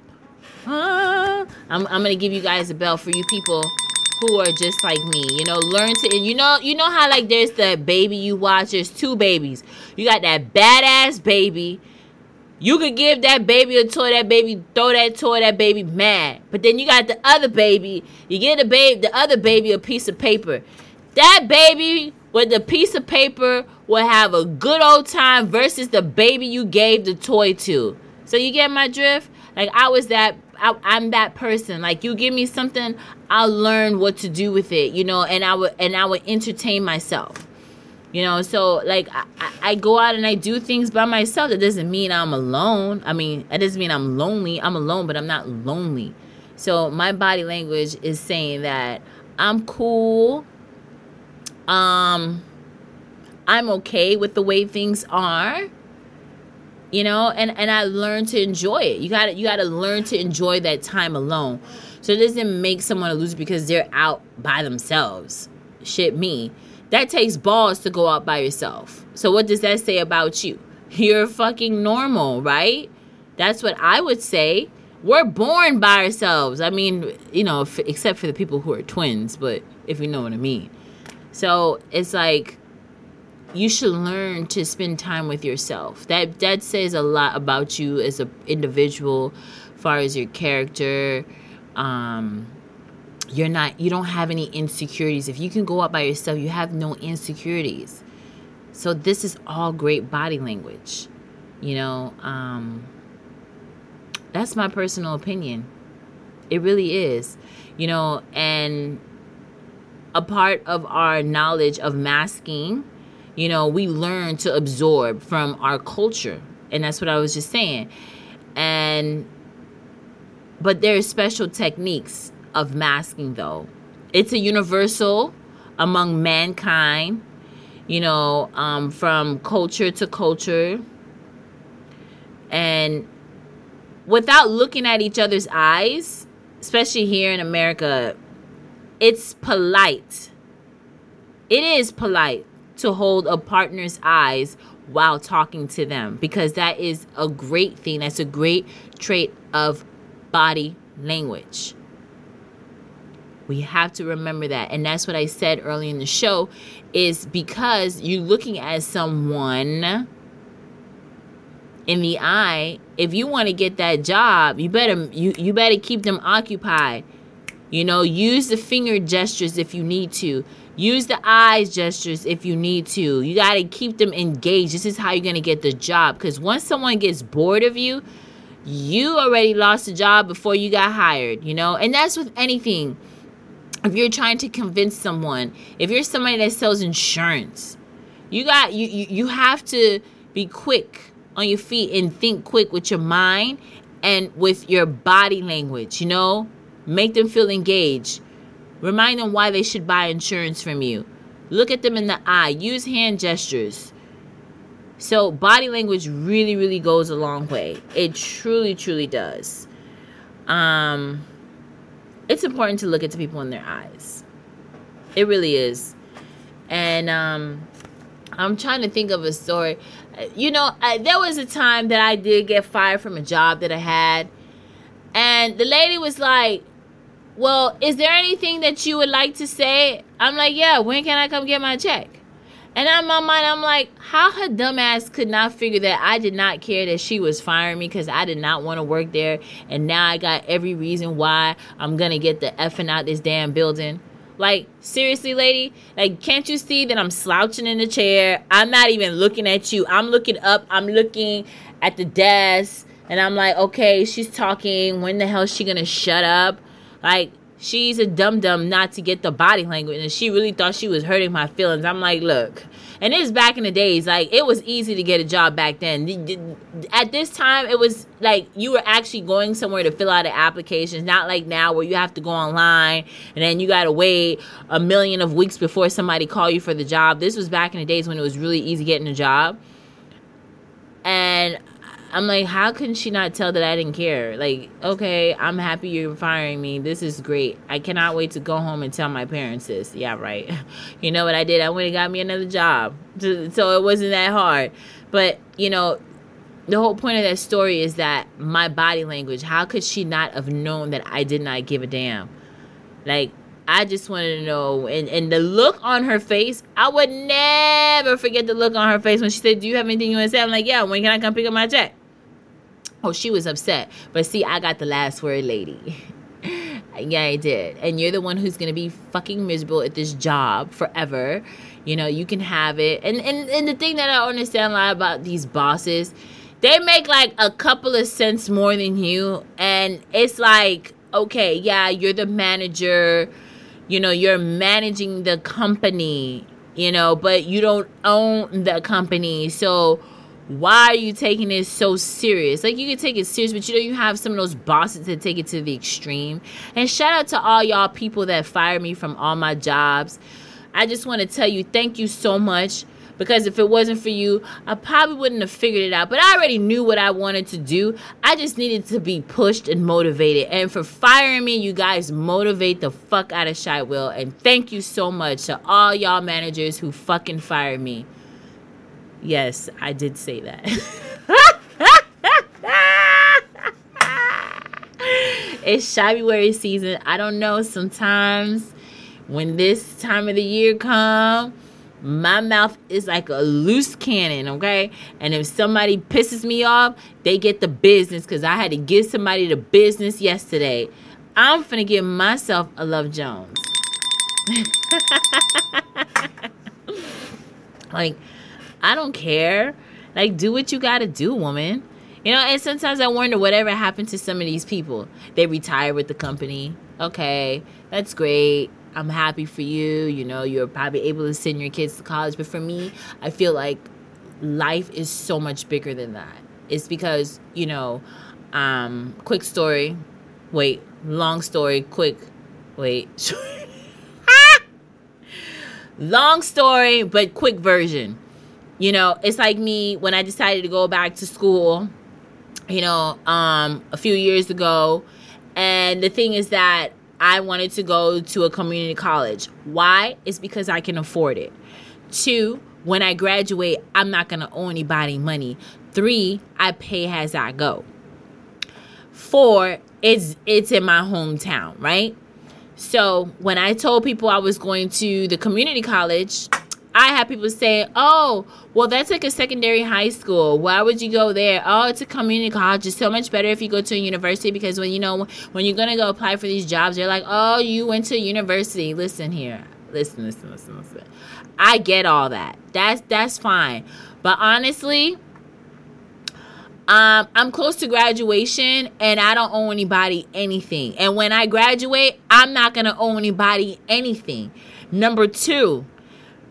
Ah, I'm, I'm gonna give you guys a bell for you people who are just like me. You know, learn to you know you know how like there's the baby you watch. There's two babies. You got that badass baby. You could give that baby a toy. That baby throw that toy. That baby mad. But then you got the other baby. You get the baby, the other baby, a piece of paper. That baby with the piece of paper will have a good old time versus the baby you gave the toy to. So you get my drift? Like I was that I, I'm that person. Like you give me something, I'll learn what to do with it, you know, and I would and I would entertain myself. You know, so like I, I- I go out and I do things by myself. That doesn't mean I'm alone. I mean, that doesn't mean I'm lonely. I'm alone, but I'm not lonely. So my body language is saying that I'm cool. Um I'm okay with the way things are you know and and i learned to enjoy it. You gotta you gotta learn to enjoy that time alone. So it doesn't make someone a loser because they're out by themselves. Shit me. That takes balls to go out by yourself. So what does that say about you? You're fucking normal right? That's what i would say. We're born by ourselves. I mean you know f- except for the people who are twins but if you know what i mean so it's like you should learn to spend time with yourself. That that says a lot about you as an individual, far as your character. Um, you're not you don't have any insecurities. If you can go out by yourself, you have no insecurities. So this is all great body language. You know, um, that's my personal opinion. It really is. You know, and a part of our knowledge of masking you know we learn to absorb from our culture. And that's what i was just saying. And but there are special techniques of masking though. It's a universal among mankind you know um, from culture to culture. And without looking at each other's eyes especially here in america it's polite it is polite to hold a partner's eyes while talking to them because that is a great thing. That's a great trait of body language. We have to remember that. And that's what I said early in the show is because you're looking at someone in the eye, if you want to get that job, you better you, you better keep them occupied. You know, use the finger gestures if you need to. Use the eyes gestures if you need to. You got to keep them engaged. This is how you're going to get the job. Because once someone gets bored of you, you already lost the job before you got hired, you know? And that's with anything. If you're trying to convince someone, if you're somebody that sells insurance, you got you you, you have to be quick on your feet and think quick with your mind and with your body language, you know? Make them feel engaged. Remind them why they should buy insurance from you. Look at them in the eye. Use hand gestures. So, body language really, really goes a long way. It truly, truly does. Um, it's important to look at the people in their eyes. It really is. And um, I'm trying to think of a story. You know, I, there was a time that I did get fired from a job that I had. And the lady was like, well, is there anything that you would like to say? I'm like, yeah, when can I come get my check? And in my mind, I'm like, how her dumbass could not figure that I did not care that she was firing me because I did not want to work there. And now I got every reason why I'm going to get the effing out this damn building. Like, seriously, lady? Like, can't you see that I'm slouching in the chair? I'm not even looking at you. I'm looking up. I'm looking at the desk. And I'm like, okay, she's talking. When the hell is she going to shut up? Like, she's a dum dum not to get the body language, and she really thought she was hurting my feelings. I'm like, look, and it's back in the days, like it was easy to get a job back then. At this time, it was like you were actually going somewhere to fill out an application, not like now where you have to go online and then you got to wait a million of weeks before somebody call you for the job. This was back in the days when it was really easy getting a job. And I'm like, how can she not tell that I didn't care? Like, okay, I'm happy you're firing me. This is great. I cannot wait to go home and tell my parents this. Yeah, right. You know what I did? I went and got me another job. So it wasn't that hard. But, you know, the whole point of that story is that my body language, how could she not have known that I did not give a damn? Like, I just wanted to know. And, and the look on her face, I would never forget the look on her face when she said, Do you have anything you want to say? I'm like, Yeah, when can I come pick up my check? Oh, she was upset. But see, I got the last word, lady. yeah, I did. And you're the one who's going to be fucking miserable at this job forever. You know, you can have it. And, and, and the thing that I understand a lot about these bosses, they make like a couple of cents more than you. And it's like, okay, yeah, you're the manager. You know, you're managing the company, you know, but you don't own the company. So, why are you taking it so serious? Like you can take it serious, but you know you have some of those bosses that take it to the extreme. And shout out to all y'all people that fire me from all my jobs. I just want to tell you thank you so much because if it wasn't for you, I probably wouldn't have figured it out. But I already knew what I wanted to do. I just needed to be pushed and motivated. And for firing me, you guys motivate the fuck out of Shy Will. And thank you so much to all y'all managers who fucking fired me. Yes, I did say that. it's February season. I don't know. Sometimes when this time of the year come, my mouth is like a loose cannon, okay? And if somebody pisses me off, they get the business because I had to give somebody the business yesterday. I'm finna give myself a Love Jones. like, I don't care. Like, do what you gotta do, woman. You know, and sometimes I wonder whatever happened to some of these people. They retire with the company. Okay, that's great. I'm happy for you. You know, you're probably able to send your kids to college. But for me, I feel like life is so much bigger than that. It's because, you know, um, quick story. Wait, long story, quick. Wait. long story, but quick version. You know, it's like me when I decided to go back to school, you know, um, a few years ago. And the thing is that I wanted to go to a community college. Why? It's because I can afford it. Two, when I graduate, I'm not going to owe anybody money. Three, I pay as I go. Four, it's it's in my hometown, right? So when I told people I was going to the community college, I have people say, "Oh, well, that's like a secondary high school. Why would you go there? Oh, it's a community college. It's so much better if you go to a university because when you know when you're gonna go apply for these jobs, they're like, "Oh, you went to university." Listen here, listen, listen, listen, listen. I get all that. That's that's fine, but honestly, um, I'm close to graduation and I don't owe anybody anything. And when I graduate, I'm not gonna owe anybody anything. Number two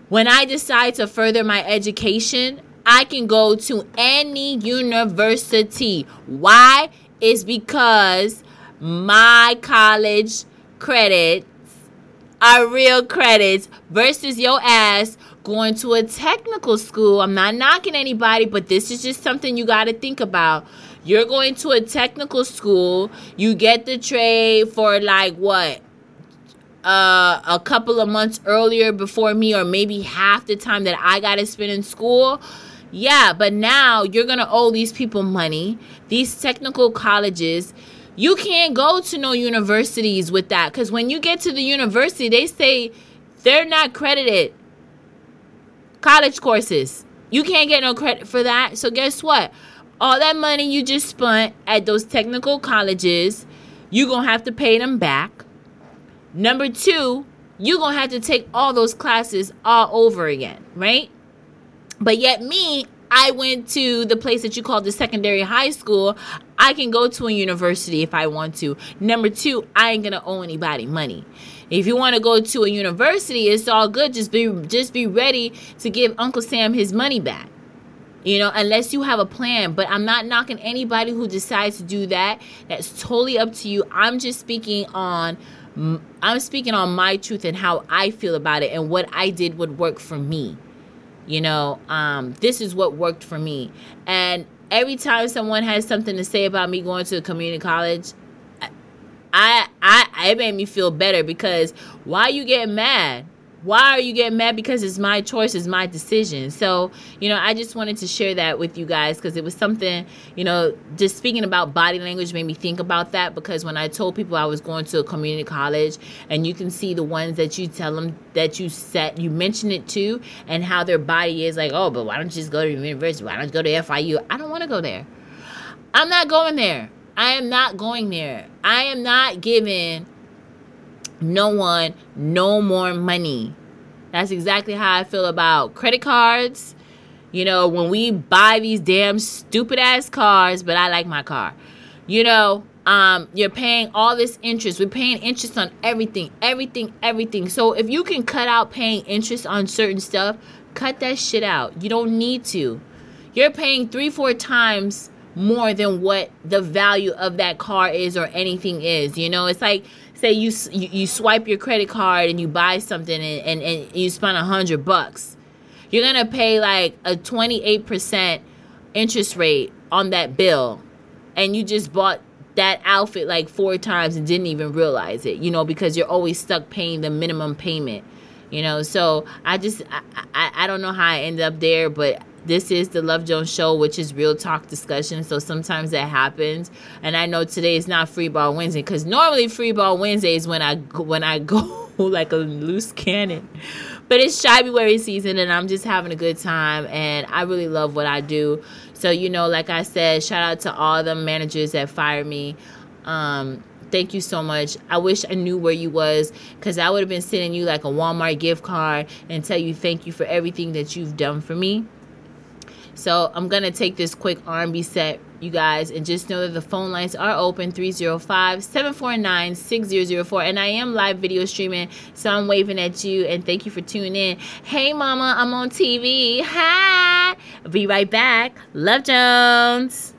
when I decide to further my education, I can go to any university. Why? Is because my college credits are real credits versus your ass going to a technical school. I'm not knocking anybody, but this is just something you got to think about. You're going to a technical school, you get the trade for like what? Uh, a couple of months earlier before me, or maybe half the time that I got to spend in school. Yeah, but now you're going to owe these people money. These technical colleges, you can't go to no universities with that because when you get to the university, they say they're not credited college courses. You can't get no credit for that. So, guess what? All that money you just spent at those technical colleges, you're going to have to pay them back Number two, you're going to have to take all those classes all over again, right? But yet, me, I went to the place that you call the secondary high school, I can go to a university if I want to. Number two, I ain't gonna owe anybody money. If you want to go to a university, it's all good. Just be just be ready to give Uncle Sam his money back. You know, unless you have a plan. But I'm not knocking anybody who decides to do that. That's totally up to you. I'm just speaking on I'm speaking on my truth and how I feel about it and what I did would work for me. You know, um, this is what worked for me. And every time someone has something to say about me going to a community college, I, I, it made me feel better because why you getting mad? Why are you getting mad? Because it's my choice, it's my decision. So, you know, I just wanted to share that with you guys because it was something, you know, just speaking about body language made me think about that because when I told people I was going to a community college and you can see the ones that you tell them that you set, you mention it to and how their body is like, oh, but why don't you just go to university? Why don't you go to FIU? I don't want to go there. I'm not going there. I am not going there. I am not giving no one no more money. That's exactly how I feel about credit cards. You know, when we buy these damn stupid ass cars, but I like my car. You know, um, you're paying all this interest. We're paying interest on everything, everything, everything. So if you can cut out paying interest on certain stuff, cut that shit out. You don't need to. You're paying three, four times more than what the value of that car is or anything is. You know, it's like say you you, you swipe your credit card and you buy something and, and, and you spend a hundred bucks. You're gonna pay like a 28% interest rate on that bill, and you just bought that outfit like four times and didn't even realize it. You know, because you're always stuck paying the minimum payment you know so i just I, I, I don't know how i ended up there but this is the Love Jones show, which is real talk discussion. So sometimes that happens, and I know today is not Free Ball Wednesday because normally Free Ball Wednesday is when I when I go like a loose cannon. But it's February season, and I'm just having a good time, and I really love what I do. So you know, like I said, shout out to all the managers that fired me. Um, thank you so much. I wish I knew where you was because I would have been sending you like a Walmart gift card and tell you thank you for everything that you've done for me. So I'm gonna take this quick R&B set, you guys, and just know that the phone lines are open 305-749-6004. And I am live video streaming, so I'm waving at you and thank you for tuning in. Hey mama, I'm on TV. Hi! be right back. Love Jones.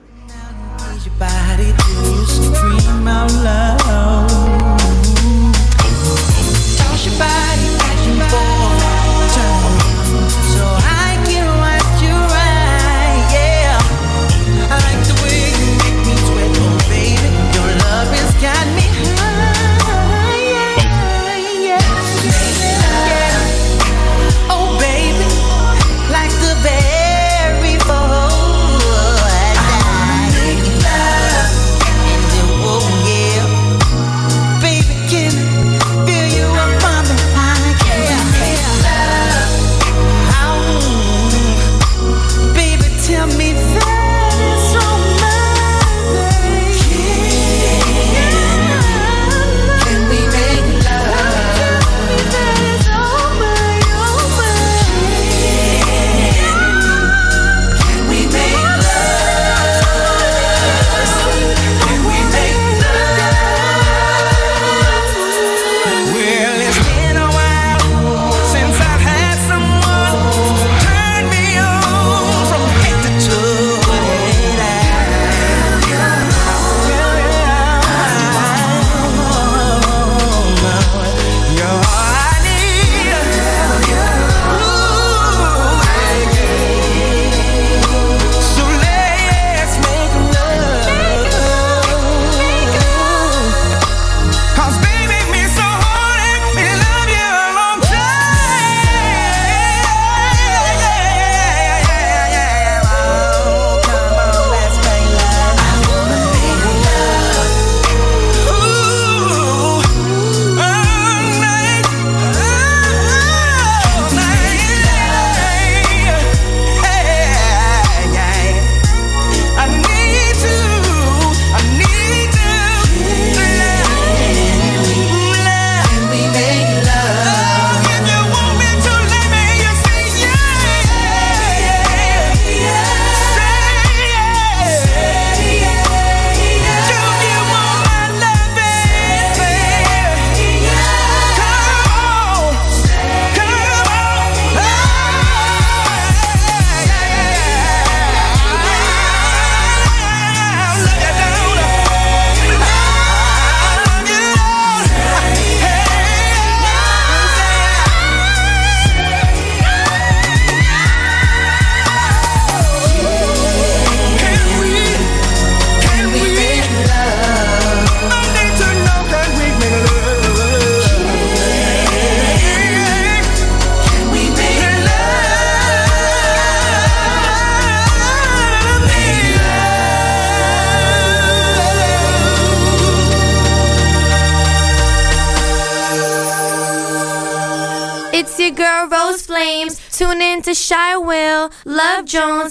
Jones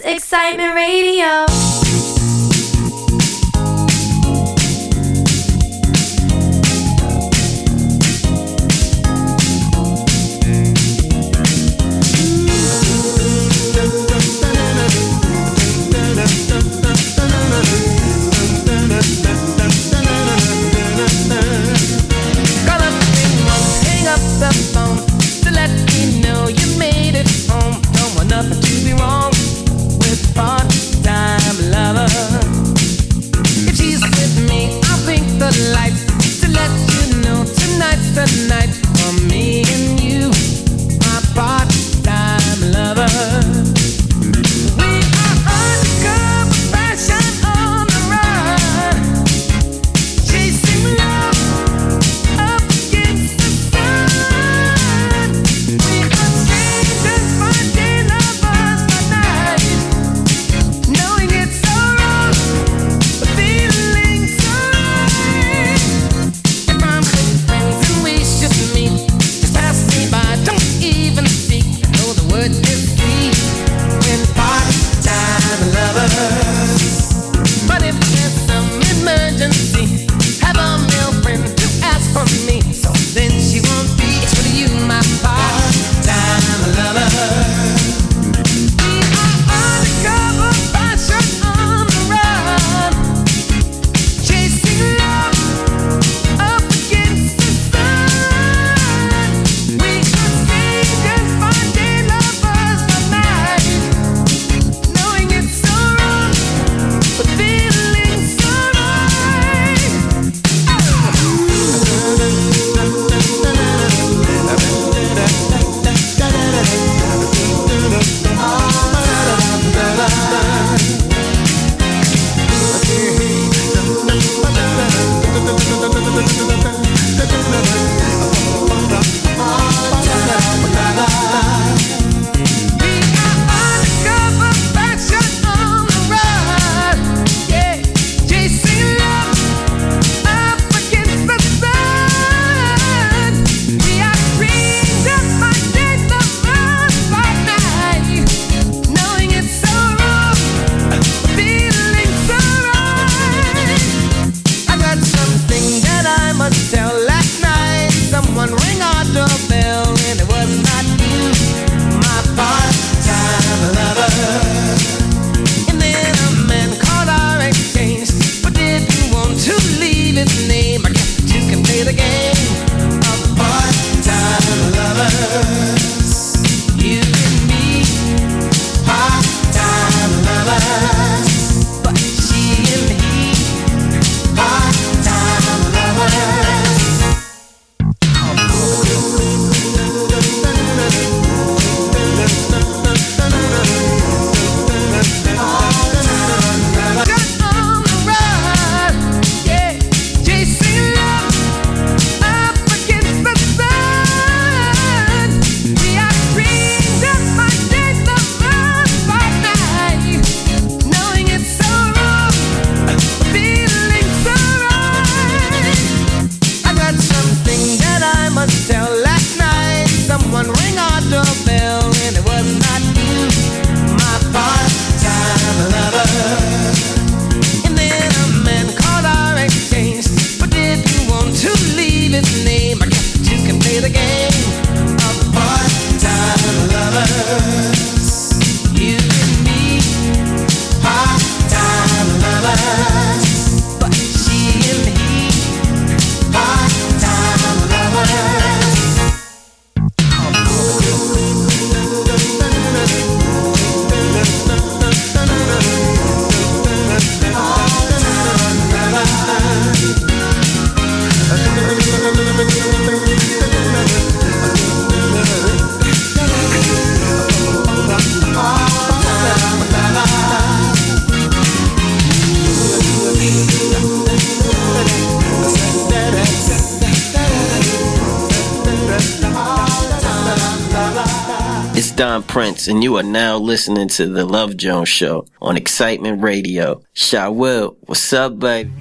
and you are now listening to The Love Jones Show on Excitement Radio. Shawel, what's up, baby?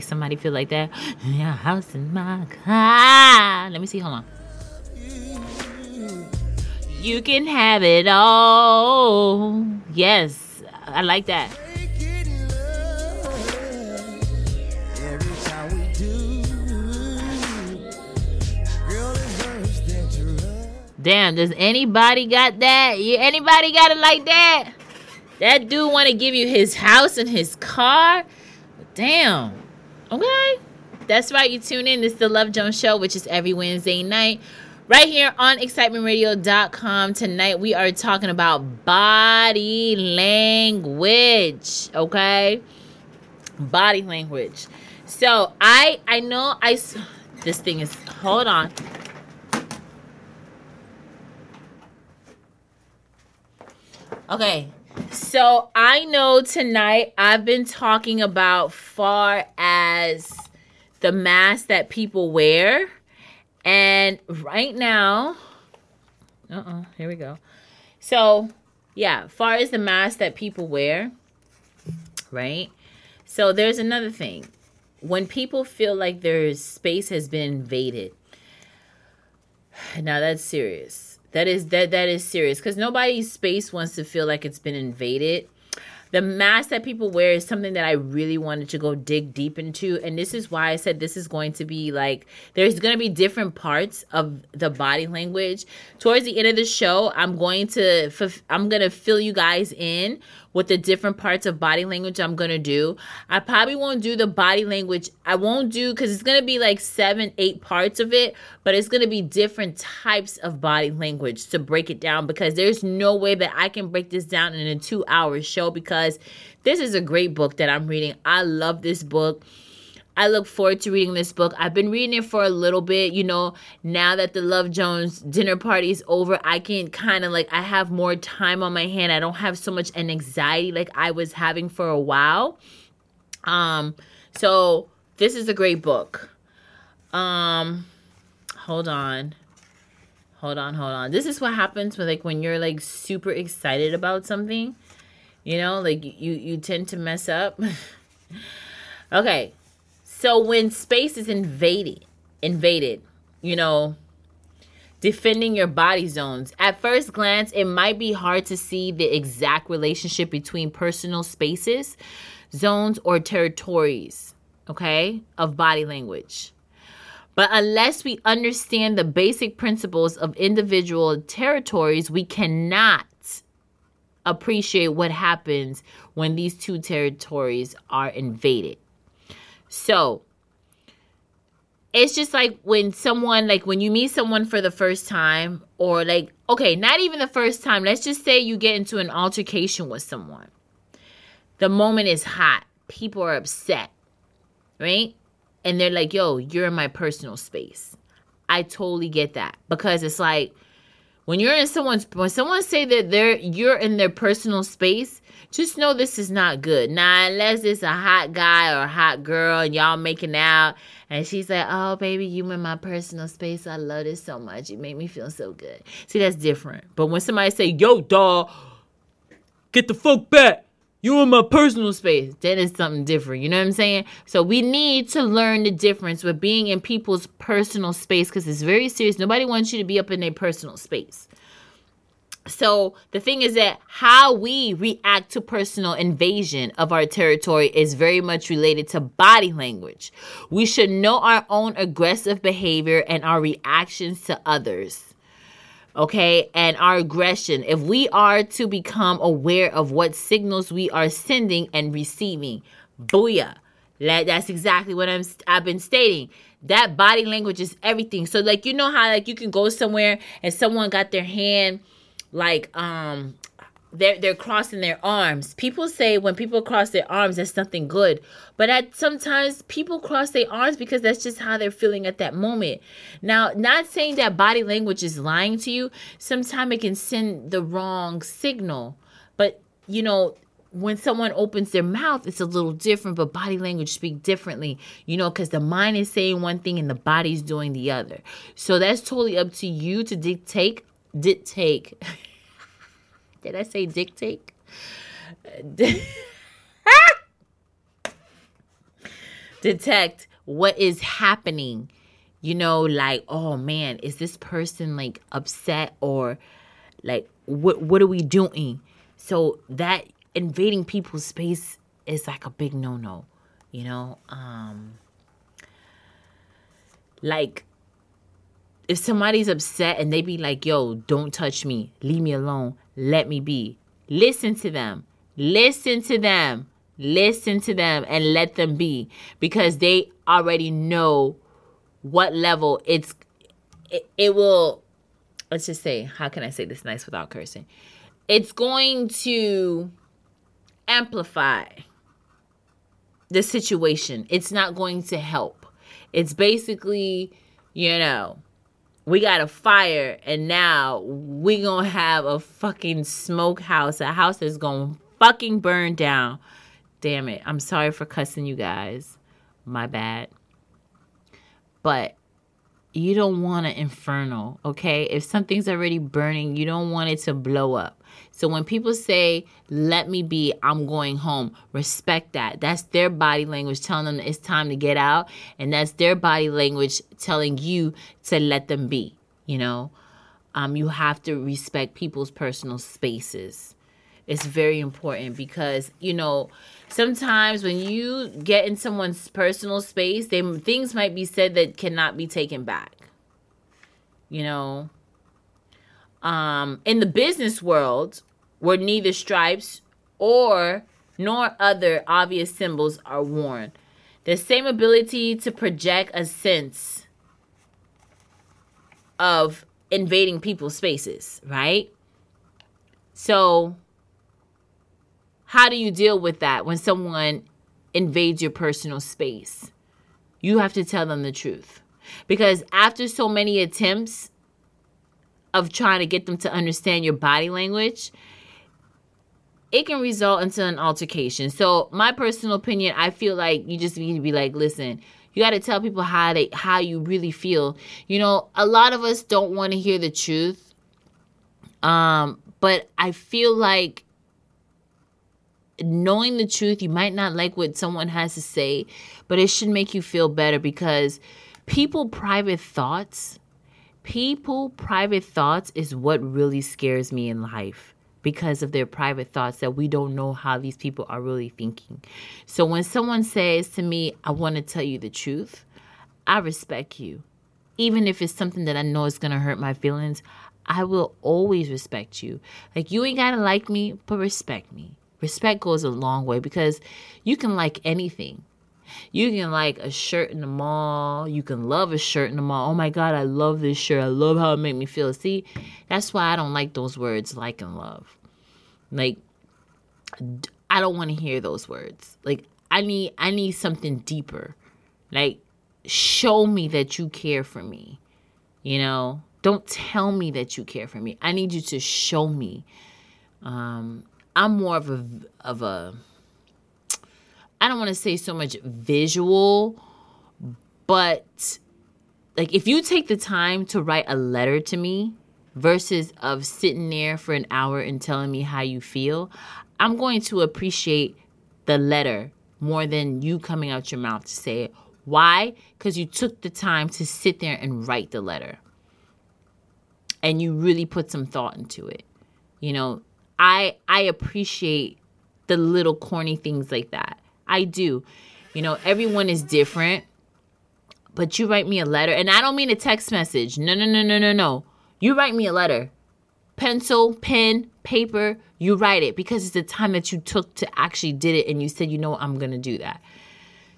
Make somebody feel like that. Yeah, house and my car. Let me see, hold on. You can have it all. Yes, I like that. Damn, does anybody got that? Anybody got it like that? That dude want to give you his house and his car? Damn. Okay. That's right. You tune in. This is the Love Jones Show, which is every Wednesday night. Right here on excitementradio.com. Tonight we are talking about body language. Okay? Body language. So I I know I this thing is hold on. Okay. So I know tonight I've been talking about far as the mask that people wear. And right now, uh oh, here we go. So, yeah, far as the mask that people wear, right? So there's another thing. When people feel like their space has been invaded, now that's serious. That is that that is serious because nobody's space wants to feel like it's been invaded. The mask that people wear is something that I really wanted to go dig deep into, and this is why I said this is going to be like there's going to be different parts of the body language. Towards the end of the show, I'm going to I'm going to fill you guys in with the different parts of body language I'm going to do. I probably won't do the body language. I won't do cuz it's going to be like 7 8 parts of it, but it's going to be different types of body language to break it down because there's no way that I can break this down in a 2-hour show because this is a great book that I'm reading. I love this book. I look forward to reading this book. I've been reading it for a little bit. You know, now that the Love Jones dinner party is over, I can kind of like, I have more time on my hand. I don't have so much an anxiety like I was having for a while. Um, so this is a great book. Um, hold on. Hold on, hold on. This is what happens when like when you're like super excited about something. You know, like you you tend to mess up. okay. So when space is invaded, invaded, you know, defending your body zones. At first glance, it might be hard to see the exact relationship between personal spaces, zones, or territories, okay, of body language. But unless we understand the basic principles of individual territories, we cannot appreciate what happens when these two territories are invaded. So, it's just like when someone like when you meet someone for the first time or like okay not even the first time. Let's just say you get into an altercation with someone. The moment is hot. People are upset right? And they're like yo you're in my personal space. I totally get that because it's like when you're in someone's when someone say that they're you're in their personal space just know this is not good. Now unless it's a hot guy or a hot girl and y'all making out and she's like oh baby you in my personal space. I love this so much. You make me feel so good. See that's different. But when somebody say yo dog get the fuck back you in my personal space. Then it's something different. You know what i'm saying? So we need to learn the difference with being in people's personal space because it's very serious. Nobody wants you to be up in their personal space. So the thing is that how we react to personal invasion of our territory is very much related to body language. We should know our own aggressive behavior and our reactions to others. Okay, and our aggression. If we are to become aware of what signals we are sending and receiving, booyah. That, that's exactly what I'm I've been stating. That body language is everything. So like you know how like you can go somewhere and someone got their hand like um they're they're crossing their arms. People say when people cross their arms, that's something good. But at sometimes people cross their arms because that's just how they're feeling at that moment. Now, not saying that body language is lying to you. Sometimes it can send the wrong signal. But you know, when someone opens their mouth, it's a little different, but body language speak differently, you know, because the mind is saying one thing and the body's doing the other. So that's totally up to you to dictate dictate. Did I say dictate? Detect what is happening. You know, like, oh man, is this person like upset or like what what are we doing? So that invading people's space is like a big no-no, you know? Um like if somebody's upset and they be like, yo, don't touch me, leave me alone, let me be. Listen to them. Listen to them. Listen to them and let them be because they already know what level it's it, it will let's just say how can I say this nice without cursing? It's going to amplify the situation. It's not going to help. It's basically, you know, we got a fire and now we gonna have a fucking smoke house a house that's gonna fucking burn down. Damn it. I'm sorry for cussing you guys. My bad. But you don't want an inferno okay? If something's already burning you don't want it to blow up so when people say let me be i'm going home respect that. That's their body language telling them it's time to get out and that's their body language telling you to let them be you know? Um, you have to respect people's personal spaces. It's very important because you know sometimes when you get in someone's personal space they things might be said that cannot be taken back you know um in the business world where neither stripes or nor other obvious symbols are worn the same ability to project a sense of invading people's spaces right so how do you deal with that when someone invades your personal space? you have to tell them the truth. Because after so many attempts of trying to get them to understand your body language, it can result into an altercation. So, my personal opinion, I feel like you just need to be like, listen, you got to tell people how they how you really feel. You know, a lot of us don't want to hear the truth. Um, but I feel like knowing the truth, you might not like what someone has to say, but it should make you feel better because people private thoughts, people private thoughts is what really scares me in life because of their private thoughts that we don't know how these people are really thinking. So when someone says to me, I want to tell you the truth, I respect you. Even if it's something that I know is going to hurt my feelings, I will always respect you. Like you ain't got to like me, but respect me. Respect goes a long way because you can like anything. You can like a shirt in the mall. You can love a shirt in the mall. Oh my God, I love this shirt. I love how it made me feel. See, that's why I don't like those words like and love. Like, I don't want to hear those words. Like, I need I need something deeper. Like, show me that you care for me. You know, don't tell me that you care for me. I need you to show me. Um, I'm more of a of a I don't want to say so much visual, but like if you take the time to write a letter to me versus of sitting there for an hour and telling me how you feel, I'm going to appreciate the letter more than you coming out your mouth to say it. Why? Because you took the time to sit there and write the letter. And you really put some thought into it. You know, I I appreciate the little corny things like that. I do. You know, everyone is different. But you write me a letter, and I don't mean a text message. No, no, no, no, no, no. You write me a letter. Pencil, pen, paper, you write it because it's the time that you took to actually did it and you said, you know, I'm gonna do that.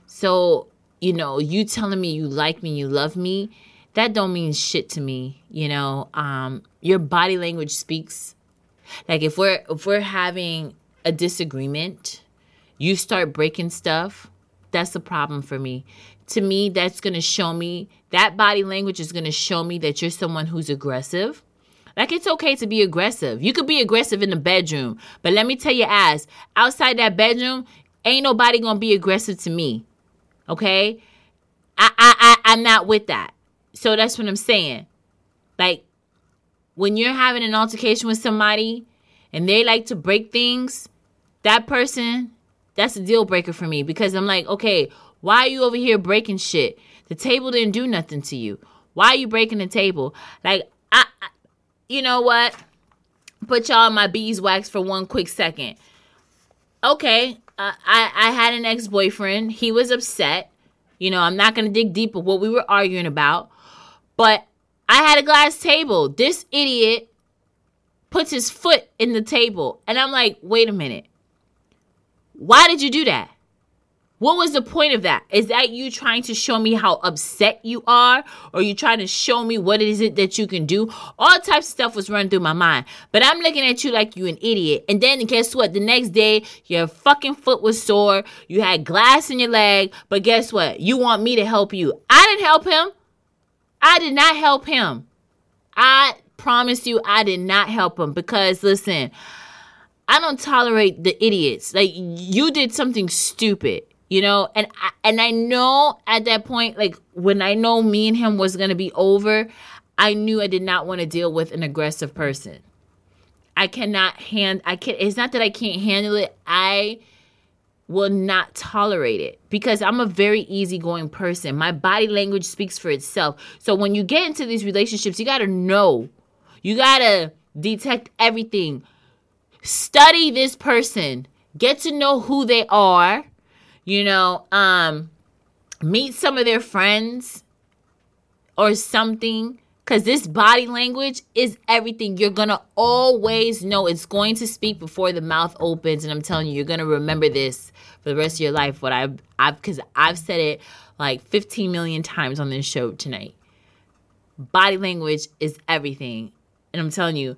So, you know, you telling me you like me, you love me, that don't mean shit to me. You know, um, your body language speaks. Like if we're if we're having a disagreement, you start breaking stuff, that's a problem for me. To me, that's going to show me that body language is going to show me that you're someone who's aggressive. Like it's okay to be aggressive. You could be aggressive in the bedroom, but let me tell you, ass outside that bedroom, ain't nobody gonna be aggressive to me. Okay, I I, I I'm not with that. So that's what I'm saying. Like when you're having an altercation with somebody and they like to break things, that person, that's a deal breaker for me because I'm like, okay, why are you over here breaking shit? The table didn't do nothing to you. Why are you breaking the table? Like, I, I you know what? Put y'all in my beeswax for one quick second. Okay, uh, I I had an ex boyfriend. He was upset. You know, I'm not gonna dig deep of what we were arguing about, but I had a glass table. This idiot puts his foot in the table, and I'm like, wait a minute. Why did you do that? What was the point of that? Is that you trying to show me how upset you are? Or you trying to show me what is it that you can do? All types of stuff was running through my mind. But I'm looking at you like you an idiot. And then guess what? The next day, your fucking foot was sore. You had glass in your leg. But guess what? You want me to help you. I didn't help him. I did not help him. I promise you, I did not help him because listen, I don't tolerate the idiots. Like you did something stupid, you know, and I, and I know at that point, like when I know me and him was gonna be over, I knew I did not want to deal with an aggressive person. I cannot hand. I can. It's not that I can't handle it. I will not tolerate it because I'm a very easygoing person. My body language speaks for itself. So when you get into these relationships, you got to know. You got to detect everything. Study this person. Get to know who they are. You know, um meet some of their friends or something cuz this body language is everything. You're going to always know it's going to speak before the mouth opens and I'm telling you you're going to remember this for the rest of your life what I've I've cuz I've said it like 15 million times on this show tonight. Body language is everything. And I'm telling you,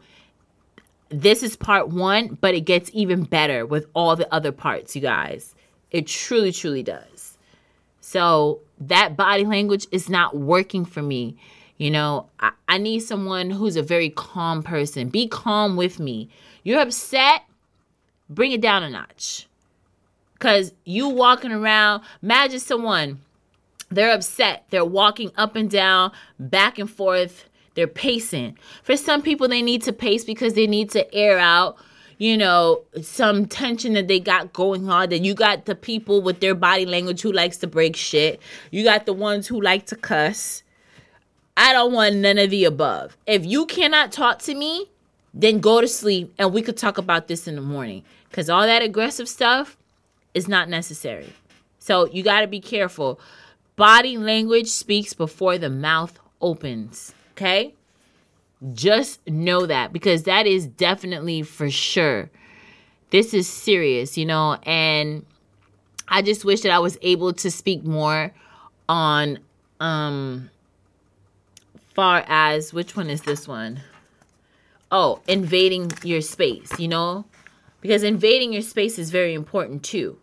this is part one, but it gets even better with all the other parts, you guys. It truly, truly does. So that body language is not working for me. You know, I, I need someone who's a very calm person. Be calm with me. You're upset, bring it down a notch. Cause you walking around, imagine someone, they're upset, they're walking up and down, back and forth, they're pacing. For some people, they need to pace because they need to air out, you know, some tension that they got going on. Then you got the people with their body language who likes to break shit. You got the ones who like to cuss. I don't want none of the above. If you cannot talk to me, then go to sleep and we could talk about this in the morning. Because all that aggressive stuff is not necessary. So you got to be careful. Body language speaks before the mouth opens. Okay? Just know that because that is definitely for sure. This is serious, you know, and I just wish that I was able to speak more on um far as which one is this one? Oh, invading your space, you know? Because invading your space is very important too.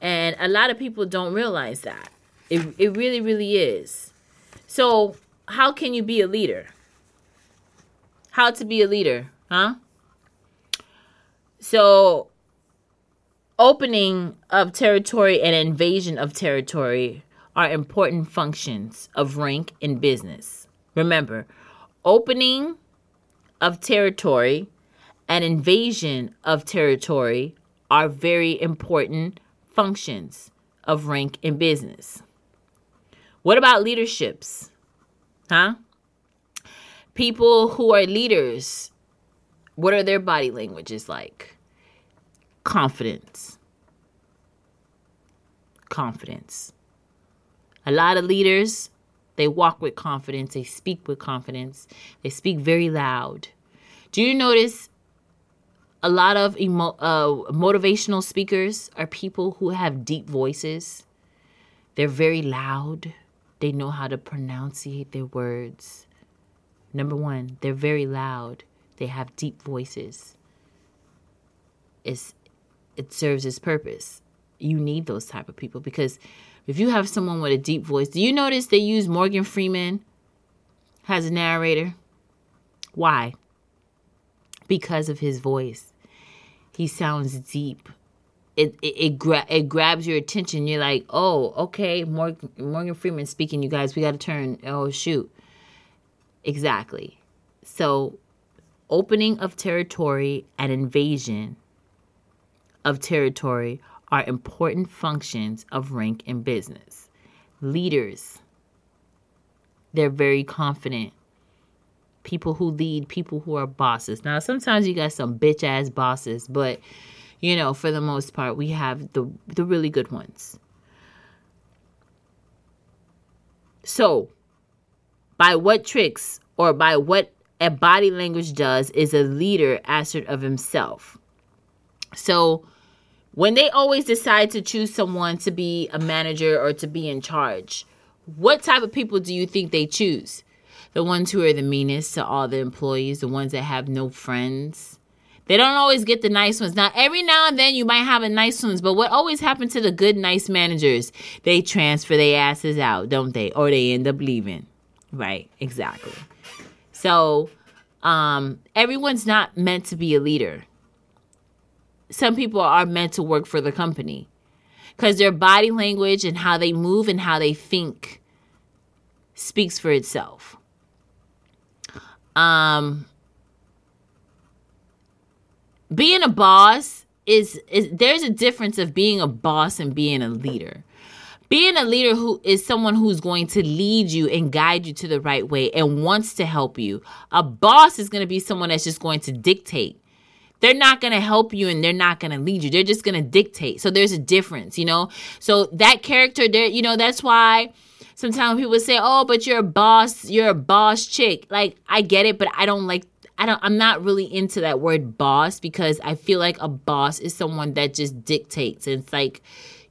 And a lot of people don't realize that. It, it really, really is. So, how can you be a leader? How to be a leader, huh? So, opening of territory and invasion of territory are important functions of rank in business. Remember, opening of territory and invasion of territory are very important functions of rank in business. What about leaderships? Huh? People who are leaders, what are their body languages like? Confidence. Confidence. A lot of leaders, they walk with confidence, they speak with confidence, they speak very loud. Do you notice a lot of emo- uh, motivational speakers are people who have deep voices? They're very loud. They know how to pronunciate their words. Number one, they're very loud. They have deep voices. It's, it serves its purpose. You need those type of people because if you have someone with a deep voice, do you notice they use Morgan Freeman as a narrator? Why? Because of his voice. He sounds deep. It it it, gra- it grabs your attention. You're like, oh, okay, Morgan Morgan Freeman speaking. You guys, we got to turn. Oh shoot, exactly. So, opening of territory and invasion of territory are important functions of rank in business. Leaders, they're very confident. People who lead, people who are bosses. Now, sometimes you got some bitch ass bosses, but you know, for the most part, we have the the really good ones. So, by what tricks or by what a body language does is a leader asset of himself. So, when they always decide to choose someone to be a manager or to be in charge, what type of people do you think they choose? The ones who are the meanest to all the employees, the ones that have no friends. They don't always get the nice ones. Now, every now and then you might have a nice ones, but what always happens to the good, nice managers? They transfer their asses out, don't they? Or they end up leaving. Right, exactly. So, um, everyone's not meant to be a leader some people are meant to work for the company because their body language and how they move and how they think speaks for itself. Um, being a boss is, is there's a difference of being a boss and being a leader. Being a leader who is someone who's going to lead you and guide you to the right way and wants to help you. A boss is going to be someone that's just going to dictate they're not going to help you and they're not going to lead you. They're just going to dictate. So there's a difference, you know? So that character there, you know, that's why sometimes people say, "Oh, but you're a boss, you're a boss chick." Like I get it, but I don't like I don't I'm not really into that word boss because I feel like a boss is someone that just dictates. And it's like,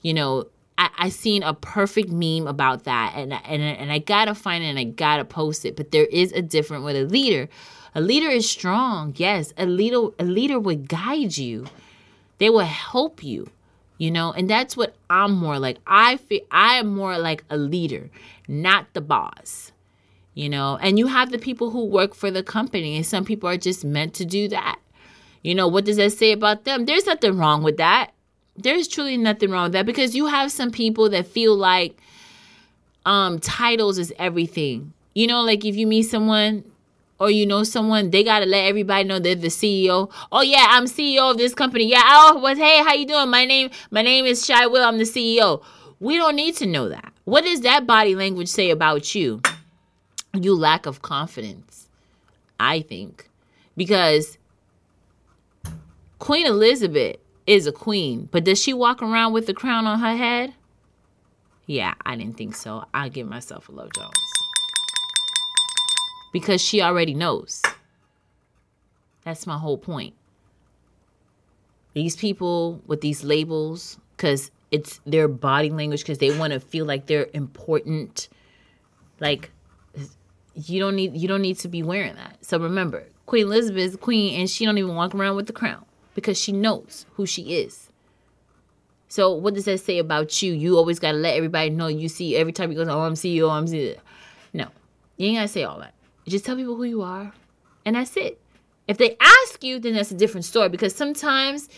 you know, I, I seen a perfect meme about that and and and I gotta find it and I gotta post it. But there is a different with a leader. A leader is strong. Yes, a leader a leader would guide you. They will help you. You know, and that's what I'm more like. I feel I am more like a leader, not the boss. You know, and you have the people who work for the company, and some people are just meant to do that. You know, what does that say about them? There's nothing wrong with that. There's truly nothing wrong with that because you have some people that feel like um titles is everything. You know, like if you meet someone or you know someone, they gotta let everybody know they're the CEO. Oh yeah, I'm CEO of this company. Yeah, oh what hey, how you doing? My name my name is Shy Will, I'm the CEO. We don't need to know that. What does that body language say about you? You lack of confidence, I think. Because Queen Elizabeth is a queen, but does she walk around with the crown on her head? Yeah, I didn't think so. I'll give myself a Love Jones. Because she already knows. That's my whole point. These people with these labels, because it's their body language, because they want to feel like they're important. Like, you don't need you don't need to be wearing that. So remember, Queen Elizabeth is queen, and she don't even walk around with the crown because she knows who she is. So what does that say about you? You always gotta let everybody know you see every time you go, oh I'm CEO, oh, I'm CEO. No. You ain't gotta say all that. Just tell people who you are. And that's it. If they ask you, then that's a different story because sometimes,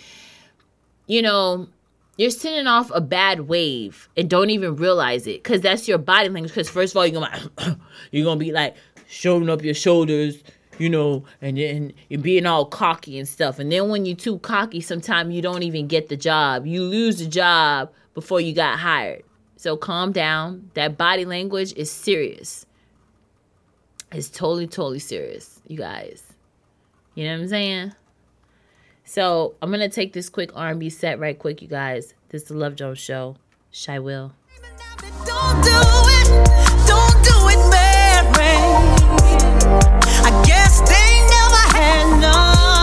you know, you're sending off a bad wave and don't even realize it because that's your body language. Because first of all, you're gonna you're gonna be like showing up your shoulders, you know, and then you're being all cocky and stuff. And then when you're too cocky, sometimes you don't even get the job. You lose the job before you got hired. So calm down. That body language is serious. It's totally, totally serious, you guys. You know what I'm saying? So I'm gonna take this quick R&B set right quick, you guys. This is the Love Jones Show. Shy Will. I guess they never had none.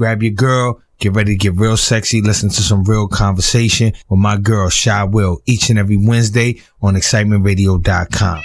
Grab your girl, get ready to get real sexy, listen to some real conversation with my girl, Shy Will, each and every Wednesday on excitementradio.com.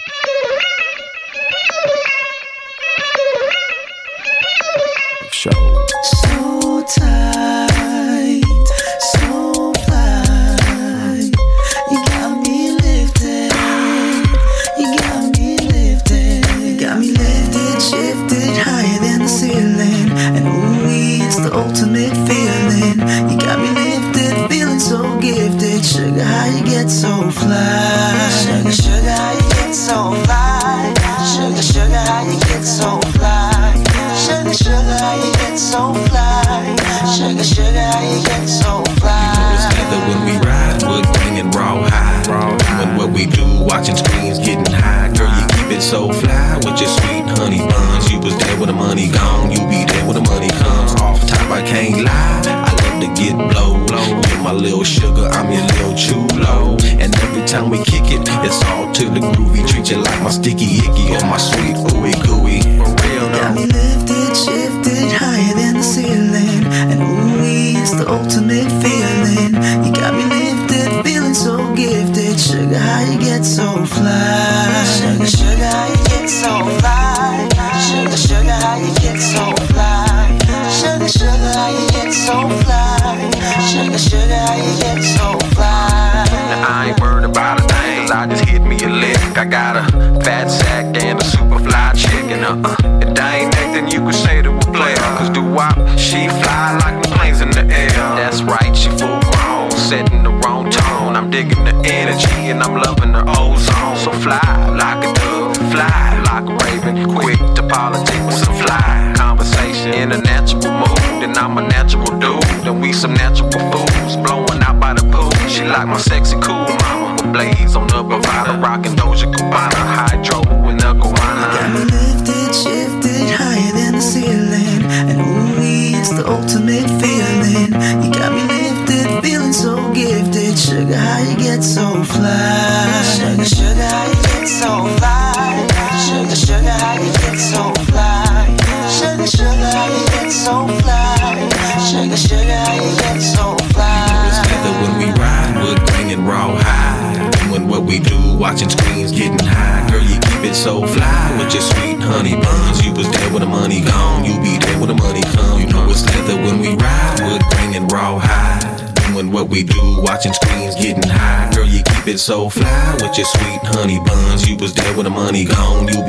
Just sweet honey buns. You was there when the money gone, you be there when the money comes. Off top, I can't lie. I love to get blow, blow. You're my little sugar, I'm your little chulo. And every time we kiss, Your sweet honey buns, you was there when the money gone. You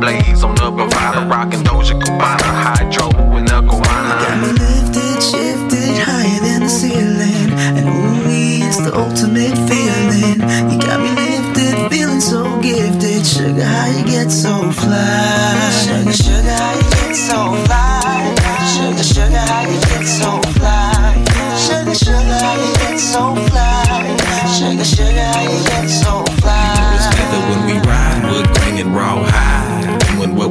blaze on the provider, rockin' Doja Cabana, hydro and a guana. Got me lifted, shifted, higher than the ceiling, and ooh, it's the ultimate feeling. You got me lifted, feeling so gifted. Sugar, how you get so fly? Sugar, sugar, how you get so fly? Sugar, sugar, how you get so fly? Sugar, sugar, how you get so fly? Sugar, sugar, how you get so fly? We It was better when we ride, wood grain and raw high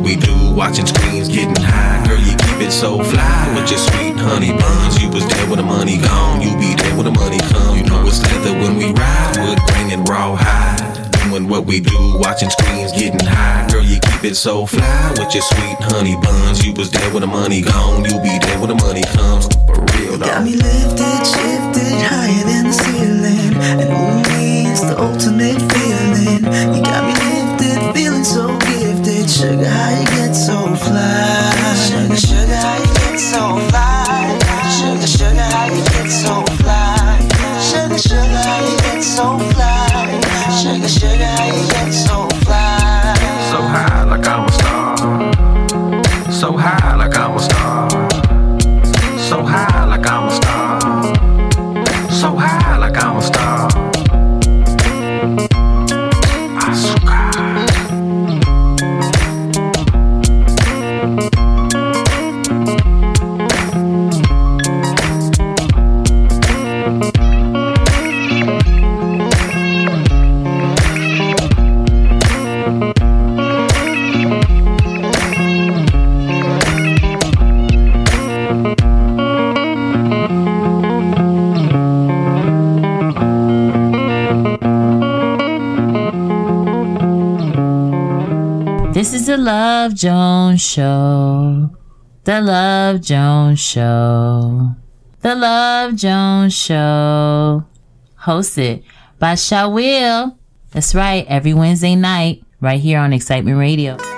we do, watching screens, getting high. Girl, you keep it so fly with your sweet honey buns. You was there when the money gone, you be there when the money come. You know it's leather when we ride, wood grain and rawhide. Doing what we do, watching screens, getting high. Girl, you keep it so fly with your sweet honey buns. You was there when the money gone, you be there when the money comes. For real. Got me lifted, shifted, higher than the ceiling, and only it's the ultimate feeling. You got me Sugar, how you get so fly? Sugar, sugar, how you get so fly? Love Jones Show. The Love Jones Show. The Love Jones Show. Hosted by Shy Will. That's right, every Wednesday night, right here on Excitement Radio.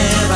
Yeah.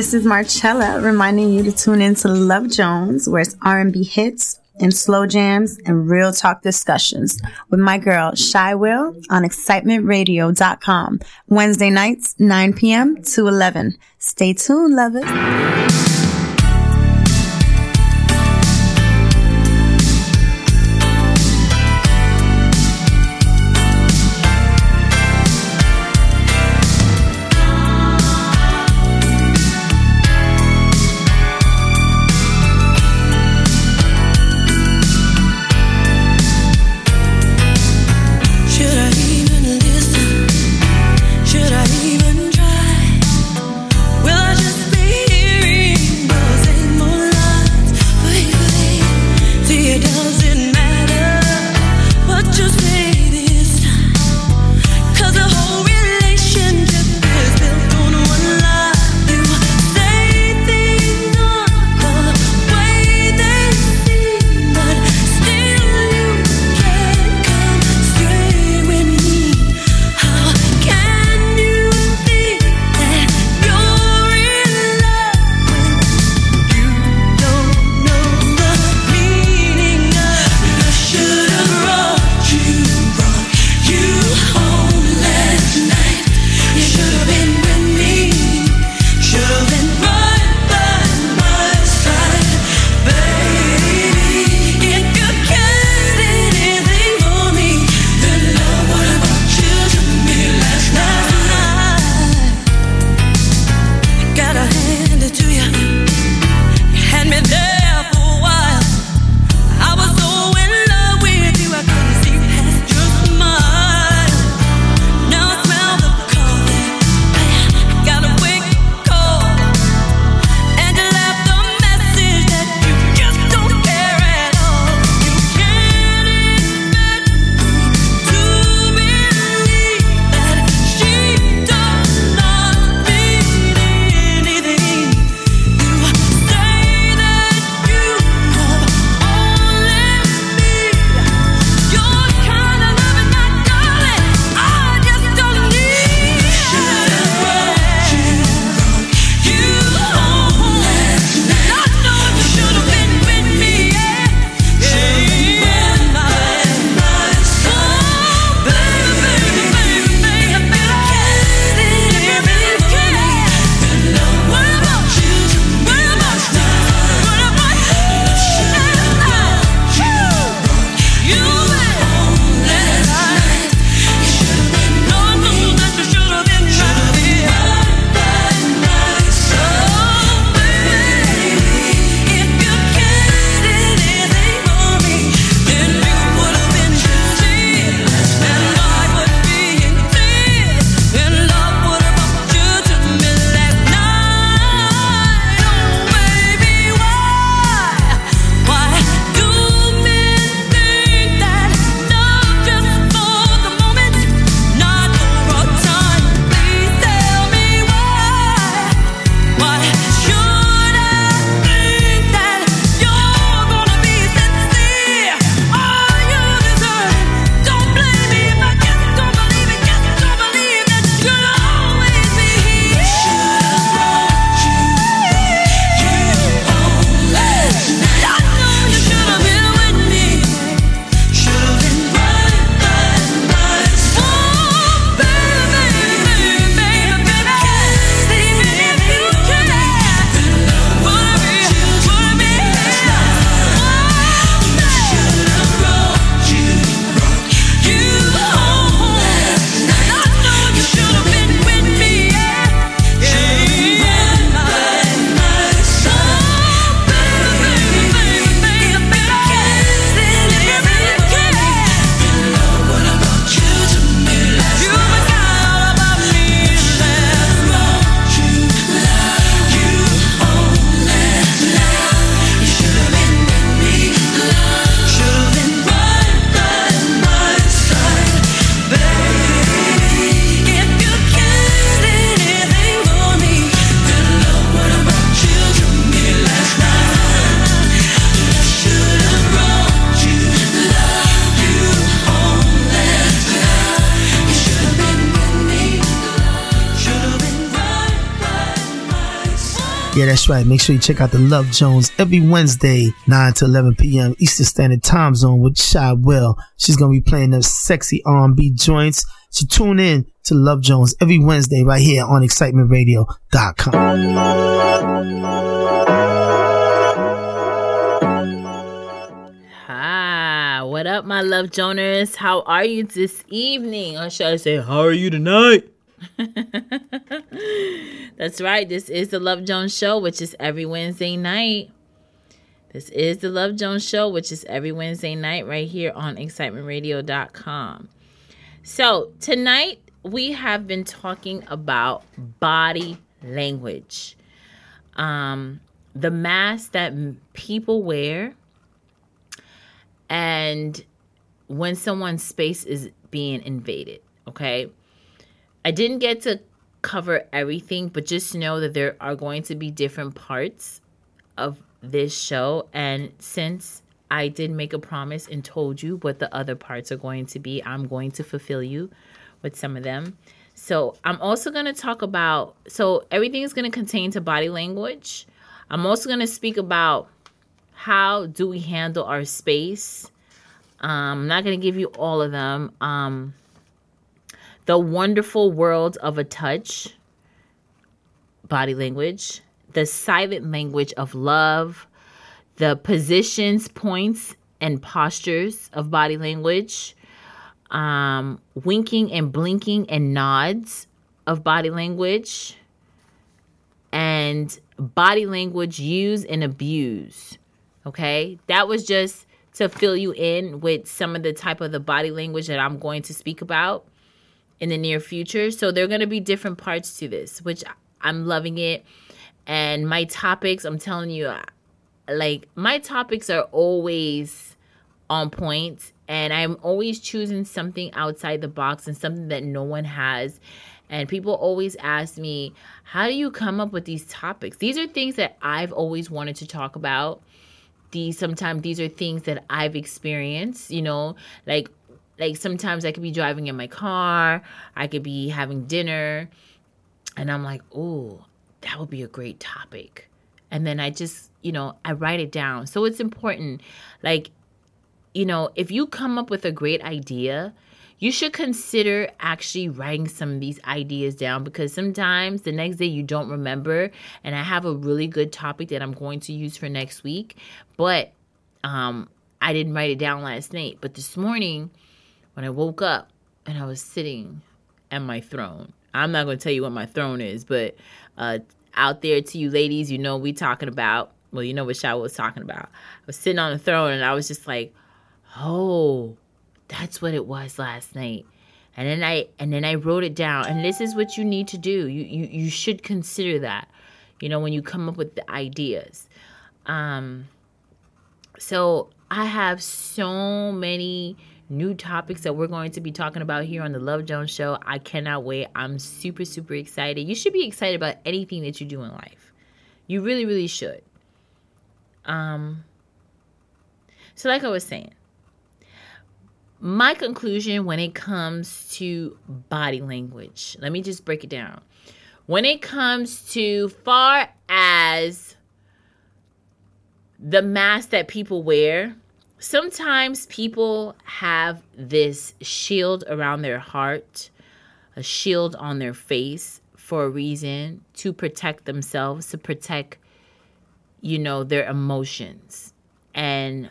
This is Marcella reminding you to tune in to Love Jones, where it's R&B hits and slow jams and real talk discussions with my girl Shy Will on excitementradio.com Wednesday nights 9 p.m. to 11. Stay tuned, lovers. Yeah, that's right. Make sure you check out the Love Jones every Wednesday, 9 to 11 p.m. Eastern Standard Time Zone with Shy Will. She's gonna be playing those sexy R&B joints. So tune in to Love Jones every Wednesday right here on excitementradio.com. Hi, what up, my love Joners? How are you this evening? Or should I say, how are you tonight? That's right. This is the Love Jones Show, which is every Wednesday night. This is the Love Jones Show, which is every Wednesday night right here on excitementradio.com. So, tonight we have been talking about body language. Um, the mask that people wear and when someone's space is being invaded, okay? I didn't get to cover everything, but just know that there are going to be different parts of this show. And since I did make a promise and told you what the other parts are going to be, I'm going to fulfill you with some of them. So I'm also going to talk about, so everything is going to contain to body language. I'm also going to speak about how do we handle our space. Um, I'm not going to give you all of them. Um, the wonderful world of a touch, body language, the silent language of love, the positions, points, and postures of body language, um, winking and blinking and nods of body language, and body language Use and Abuse. Okay, that was just to fill you in with some of the type of the body language that I'm going to speak about in the near future. So there are going to be different parts to this, which I'm loving it. And my topics, I'm telling you, like my topics are always on point and I'm always choosing something outside the box and something that no one has. And people always ask me, how do you come up with these topics? These are things that I've always wanted to talk about. These sometimes these are things that I've experienced, you know, like like sometimes I could be driving in my car, I could be having dinner, and I'm like, oh, that would be a great topic. And then I just, you know, I write it down. So it's important. Like, you know, if you come up with a great idea, you should consider actually writing some of these ideas down because sometimes the next day you don't remember. And I have a really good topic that I'm going to use for next week, but um, I didn't write it down last night. But this morning, when I woke up and I was sitting at my throne, I'm not going to tell you what my throne is, but uh, out there to you ladies, you know we talking about. Well, you know what Shaw was talking about. I was sitting on the throne and I was just like, oh, that's what it was last night. And then I and then I wrote it down. And this is what you need to do. You you you should consider that. You know, when you come up with the ideas. Um so I have so many new topics that we're going to be talking about here on the Love Jones show. I cannot wait. I'm super super excited. You should be excited about anything that you do in life. You really really should. Um so like I was saying, my conclusion when it comes to body language, let me just break it down. When it comes to far as the mask that people wear, sometimes people have this shield around their heart, a shield on their face for a reason to protect themselves, to protect, you know, their emotions. And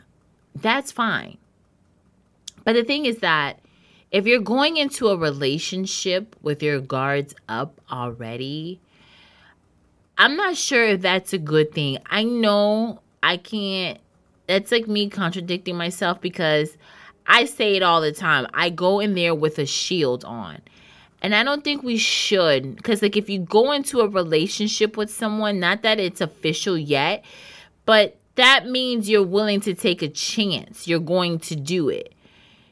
that's fine. But the thing is that if you're going into a relationship with your guards up already, I'm not sure if that's a good thing. I know I can't, that's like me contradicting myself because I say it all the time. I go in there with a shield on. And I don't think we should. Because, like, if you go into a relationship with someone, not that it's official yet, but that means you're willing to take a chance. You're going to do it.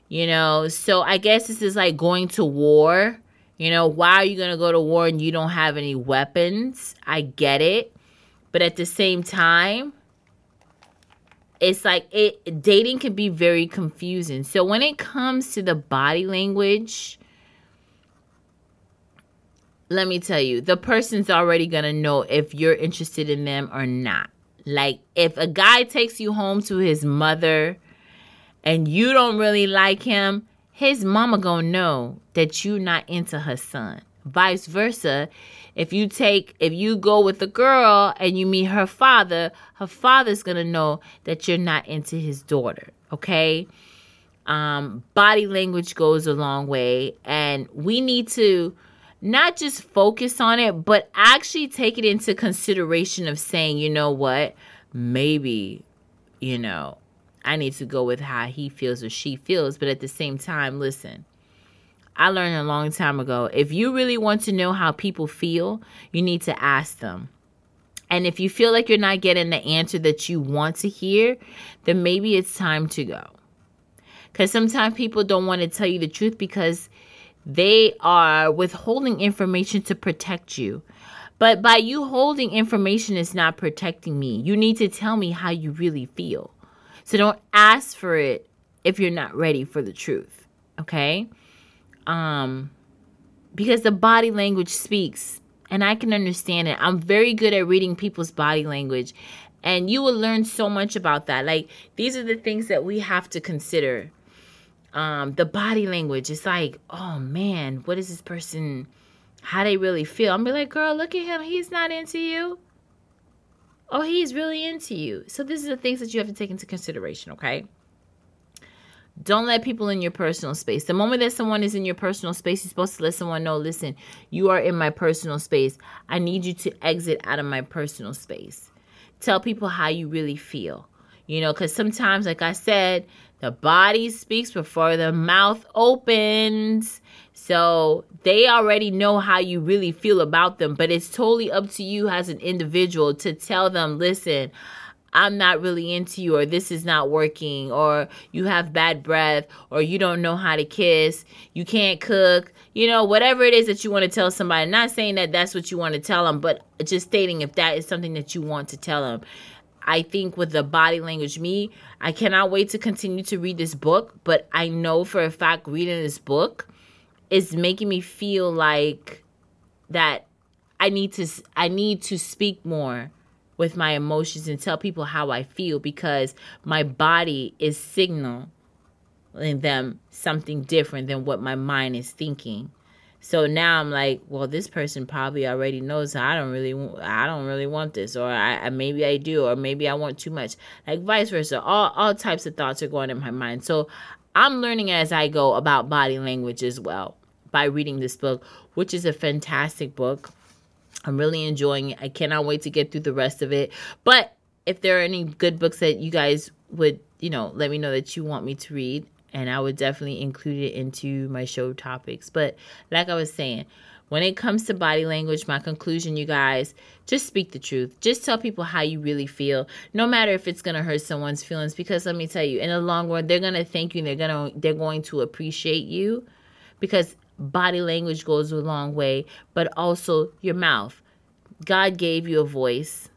You know, so I guess this is like going to war. You know, why are you going to go to war and you don't have any weapons? I get it. But at the same time, it's like it dating can be very confusing. So when it comes to the body language, let me tell you, the person's already gonna know if you're interested in them or not. Like, if a guy takes you home to his mother and you don't really like him, his mama gonna know that you're not into her son. Vice versa, if you take if you go with a girl and you meet her father, her father's gonna know that you're not into his daughter. Okay. Um, body language goes a long way, and we need to not just focus on it, but actually take it into consideration of saying, you know what, maybe, you know, I need to go with how he feels or she feels. But at the same time, listen, I learned a long time ago if you really want to know how people feel, you need to ask them. And if you feel like you're not getting the answer that you want to hear, then maybe it's time to go. Because sometimes people don't want to tell you the truth because they are withholding information to protect you. But by you holding information is not protecting me. You need to tell me how you really feel. So don't ask for it if you're not ready for the truth. Okay? Um because the body language speaks and I can understand it. I'm very good at reading people's body language and you will learn so much about that. Like these are the things that we have to consider. Um the body language. It's like, "Oh man, what is this person how they really feel?" I'm be like, "Girl, look at him. He's not into you." Oh, he's really into you. So this is the things that you have to take into consideration, okay? Don't let people in your personal space. The moment that someone is in your personal space, you're supposed to let someone know, listen, you are in my personal space. I need you to exit out of my personal space. Tell people how you really feel. You know, because sometimes, like I said, the body speaks before the mouth opens. So they already know how you really feel about them, but it's totally up to you as an individual to tell them, listen, I'm not really into you, or this is not working, or you have bad breath, or you don't know how to kiss, you can't cook, you know, whatever it is that you want to tell somebody. Not saying that that's what you want to tell them, but just stating if that is something that you want to tell them. I think with the body language, me, I cannot wait to continue to read this book, but I know for a fact reading this book is making me feel like that I need to I need to speak more with my emotions and tell people how I feel because my body is signaling them something different than what my mind is thinking. So now I'm like, well, this person probably already knows I don't really, I don't really want this, or I, maybe I do, or maybe I want too much. Like vice versa, all all types of thoughts are going in my mind. So I'm learning as I go about body language as well by reading this book, which is a fantastic book. I'm really enjoying it. I cannot wait to get through the rest of it. But if there are any good books that you guys would, you know, let me know that you want me to read, and I would definitely include it into my show topics. But like I was saying, when it comes to body language, my conclusion, you guys, just speak the truth. Just tell people how you really feel, no matter if it's gonna hurt someone's feelings. Because let me tell you, in the long run, they're gonna thank you. and They're gonna they're going to appreciate you, because body language goes a long way. But also your mouth. God gave you a voice.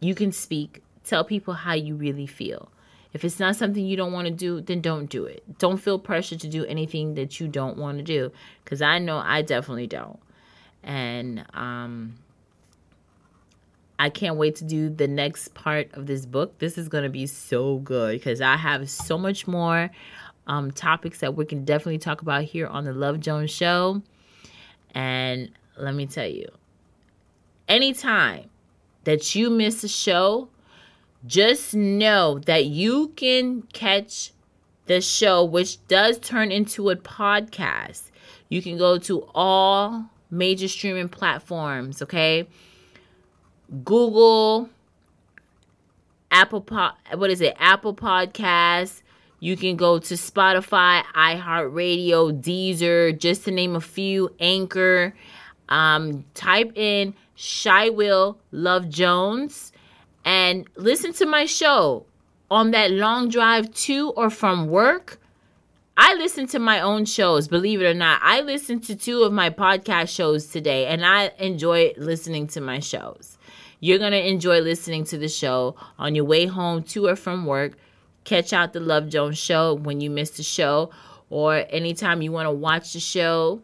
You can speak. Tell people how you really feel. If it's not something you don't want to do, then don't do it. Don't feel pressure to do anything that you don't want to do. Because I know I definitely don't. And um, I can't wait to do the next part of this book. This is going to be so good because I have so much more um, topics that we can definitely talk about here on the Love Jones Show. And let me tell you, anytime that you miss a show, just know that you can catch the show, which does turn into a podcast. You can go to all major streaming platforms, okay? Google, Apple Pod, what is it? Apple Podcasts. You can go to Spotify, iHeartRadio, Deezer, just to name a few, Anchor. Um, type in Shy Will Love Jones and listen to my show on that long drive to or from work. I listen to my own shows, believe it or not. I listened to two of my podcast shows today and I enjoy listening to my shows. You're going to enjoy listening to the show on your way home to or from work. Catch out the Love Jones show when you miss the show or anytime you want to watch the show.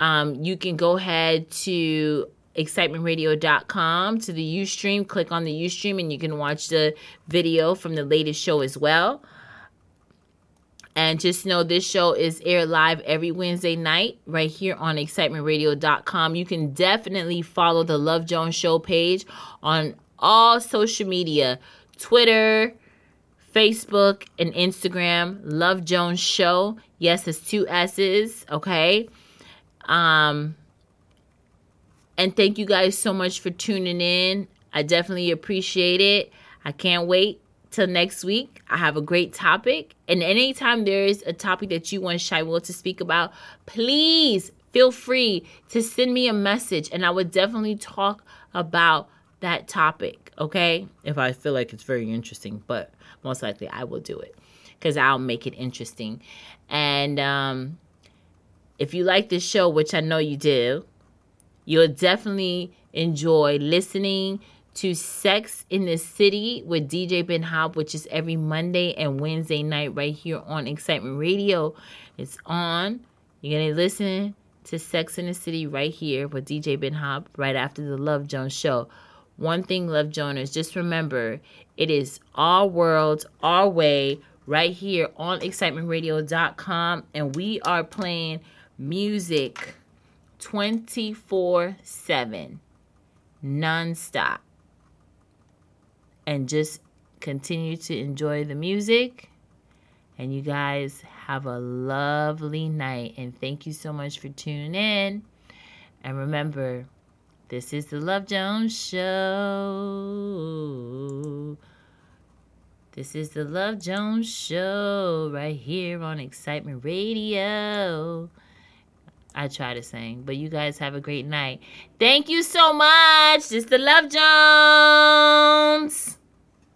um, you can go ahead to excitementradio.com to the Ustream. Click on the Ustream and you can watch the video from the latest show as well. And just know this show is aired live every Wednesday night right here on excitementradio.com. You can definitely follow the Love Jones Show page on all social media Twitter, Facebook, and Instagram. Love Jones Show. Yes, it's two S's. Okay. Um, and thank you guys so much for tuning in. I definitely appreciate it. I can't wait till next week. I have a great topic. And anytime there is a topic that you want Shy Will to speak about, please feel free to send me a message and I would definitely talk about that topic, okay? If I feel like it's very interesting, but most likely I will do it because I'll make it interesting. And um, if you like this show, which I know you do, you'll definitely enjoy listening to Sex in the City with DJ Ben Hop, which is every Monday and Wednesday night right here on Excitement Radio. It's on. You're going to listen to Sex in the City right here with DJ Ben Hop right after the Love Jones show. One thing, Love Joners, just remember it is our world, our way, right here on excitementradio.com. And we are playing music 24 7, non-stop. And just continue to enjoy the music. And you guys have a lovely night. And thank you so much for tuning in. And remember, this is the Love Jones Show. This is the Love Jones Show right here on Excitement Radio. I try to sing, but you guys have a great night. Thank you so much. This is the Love Jones.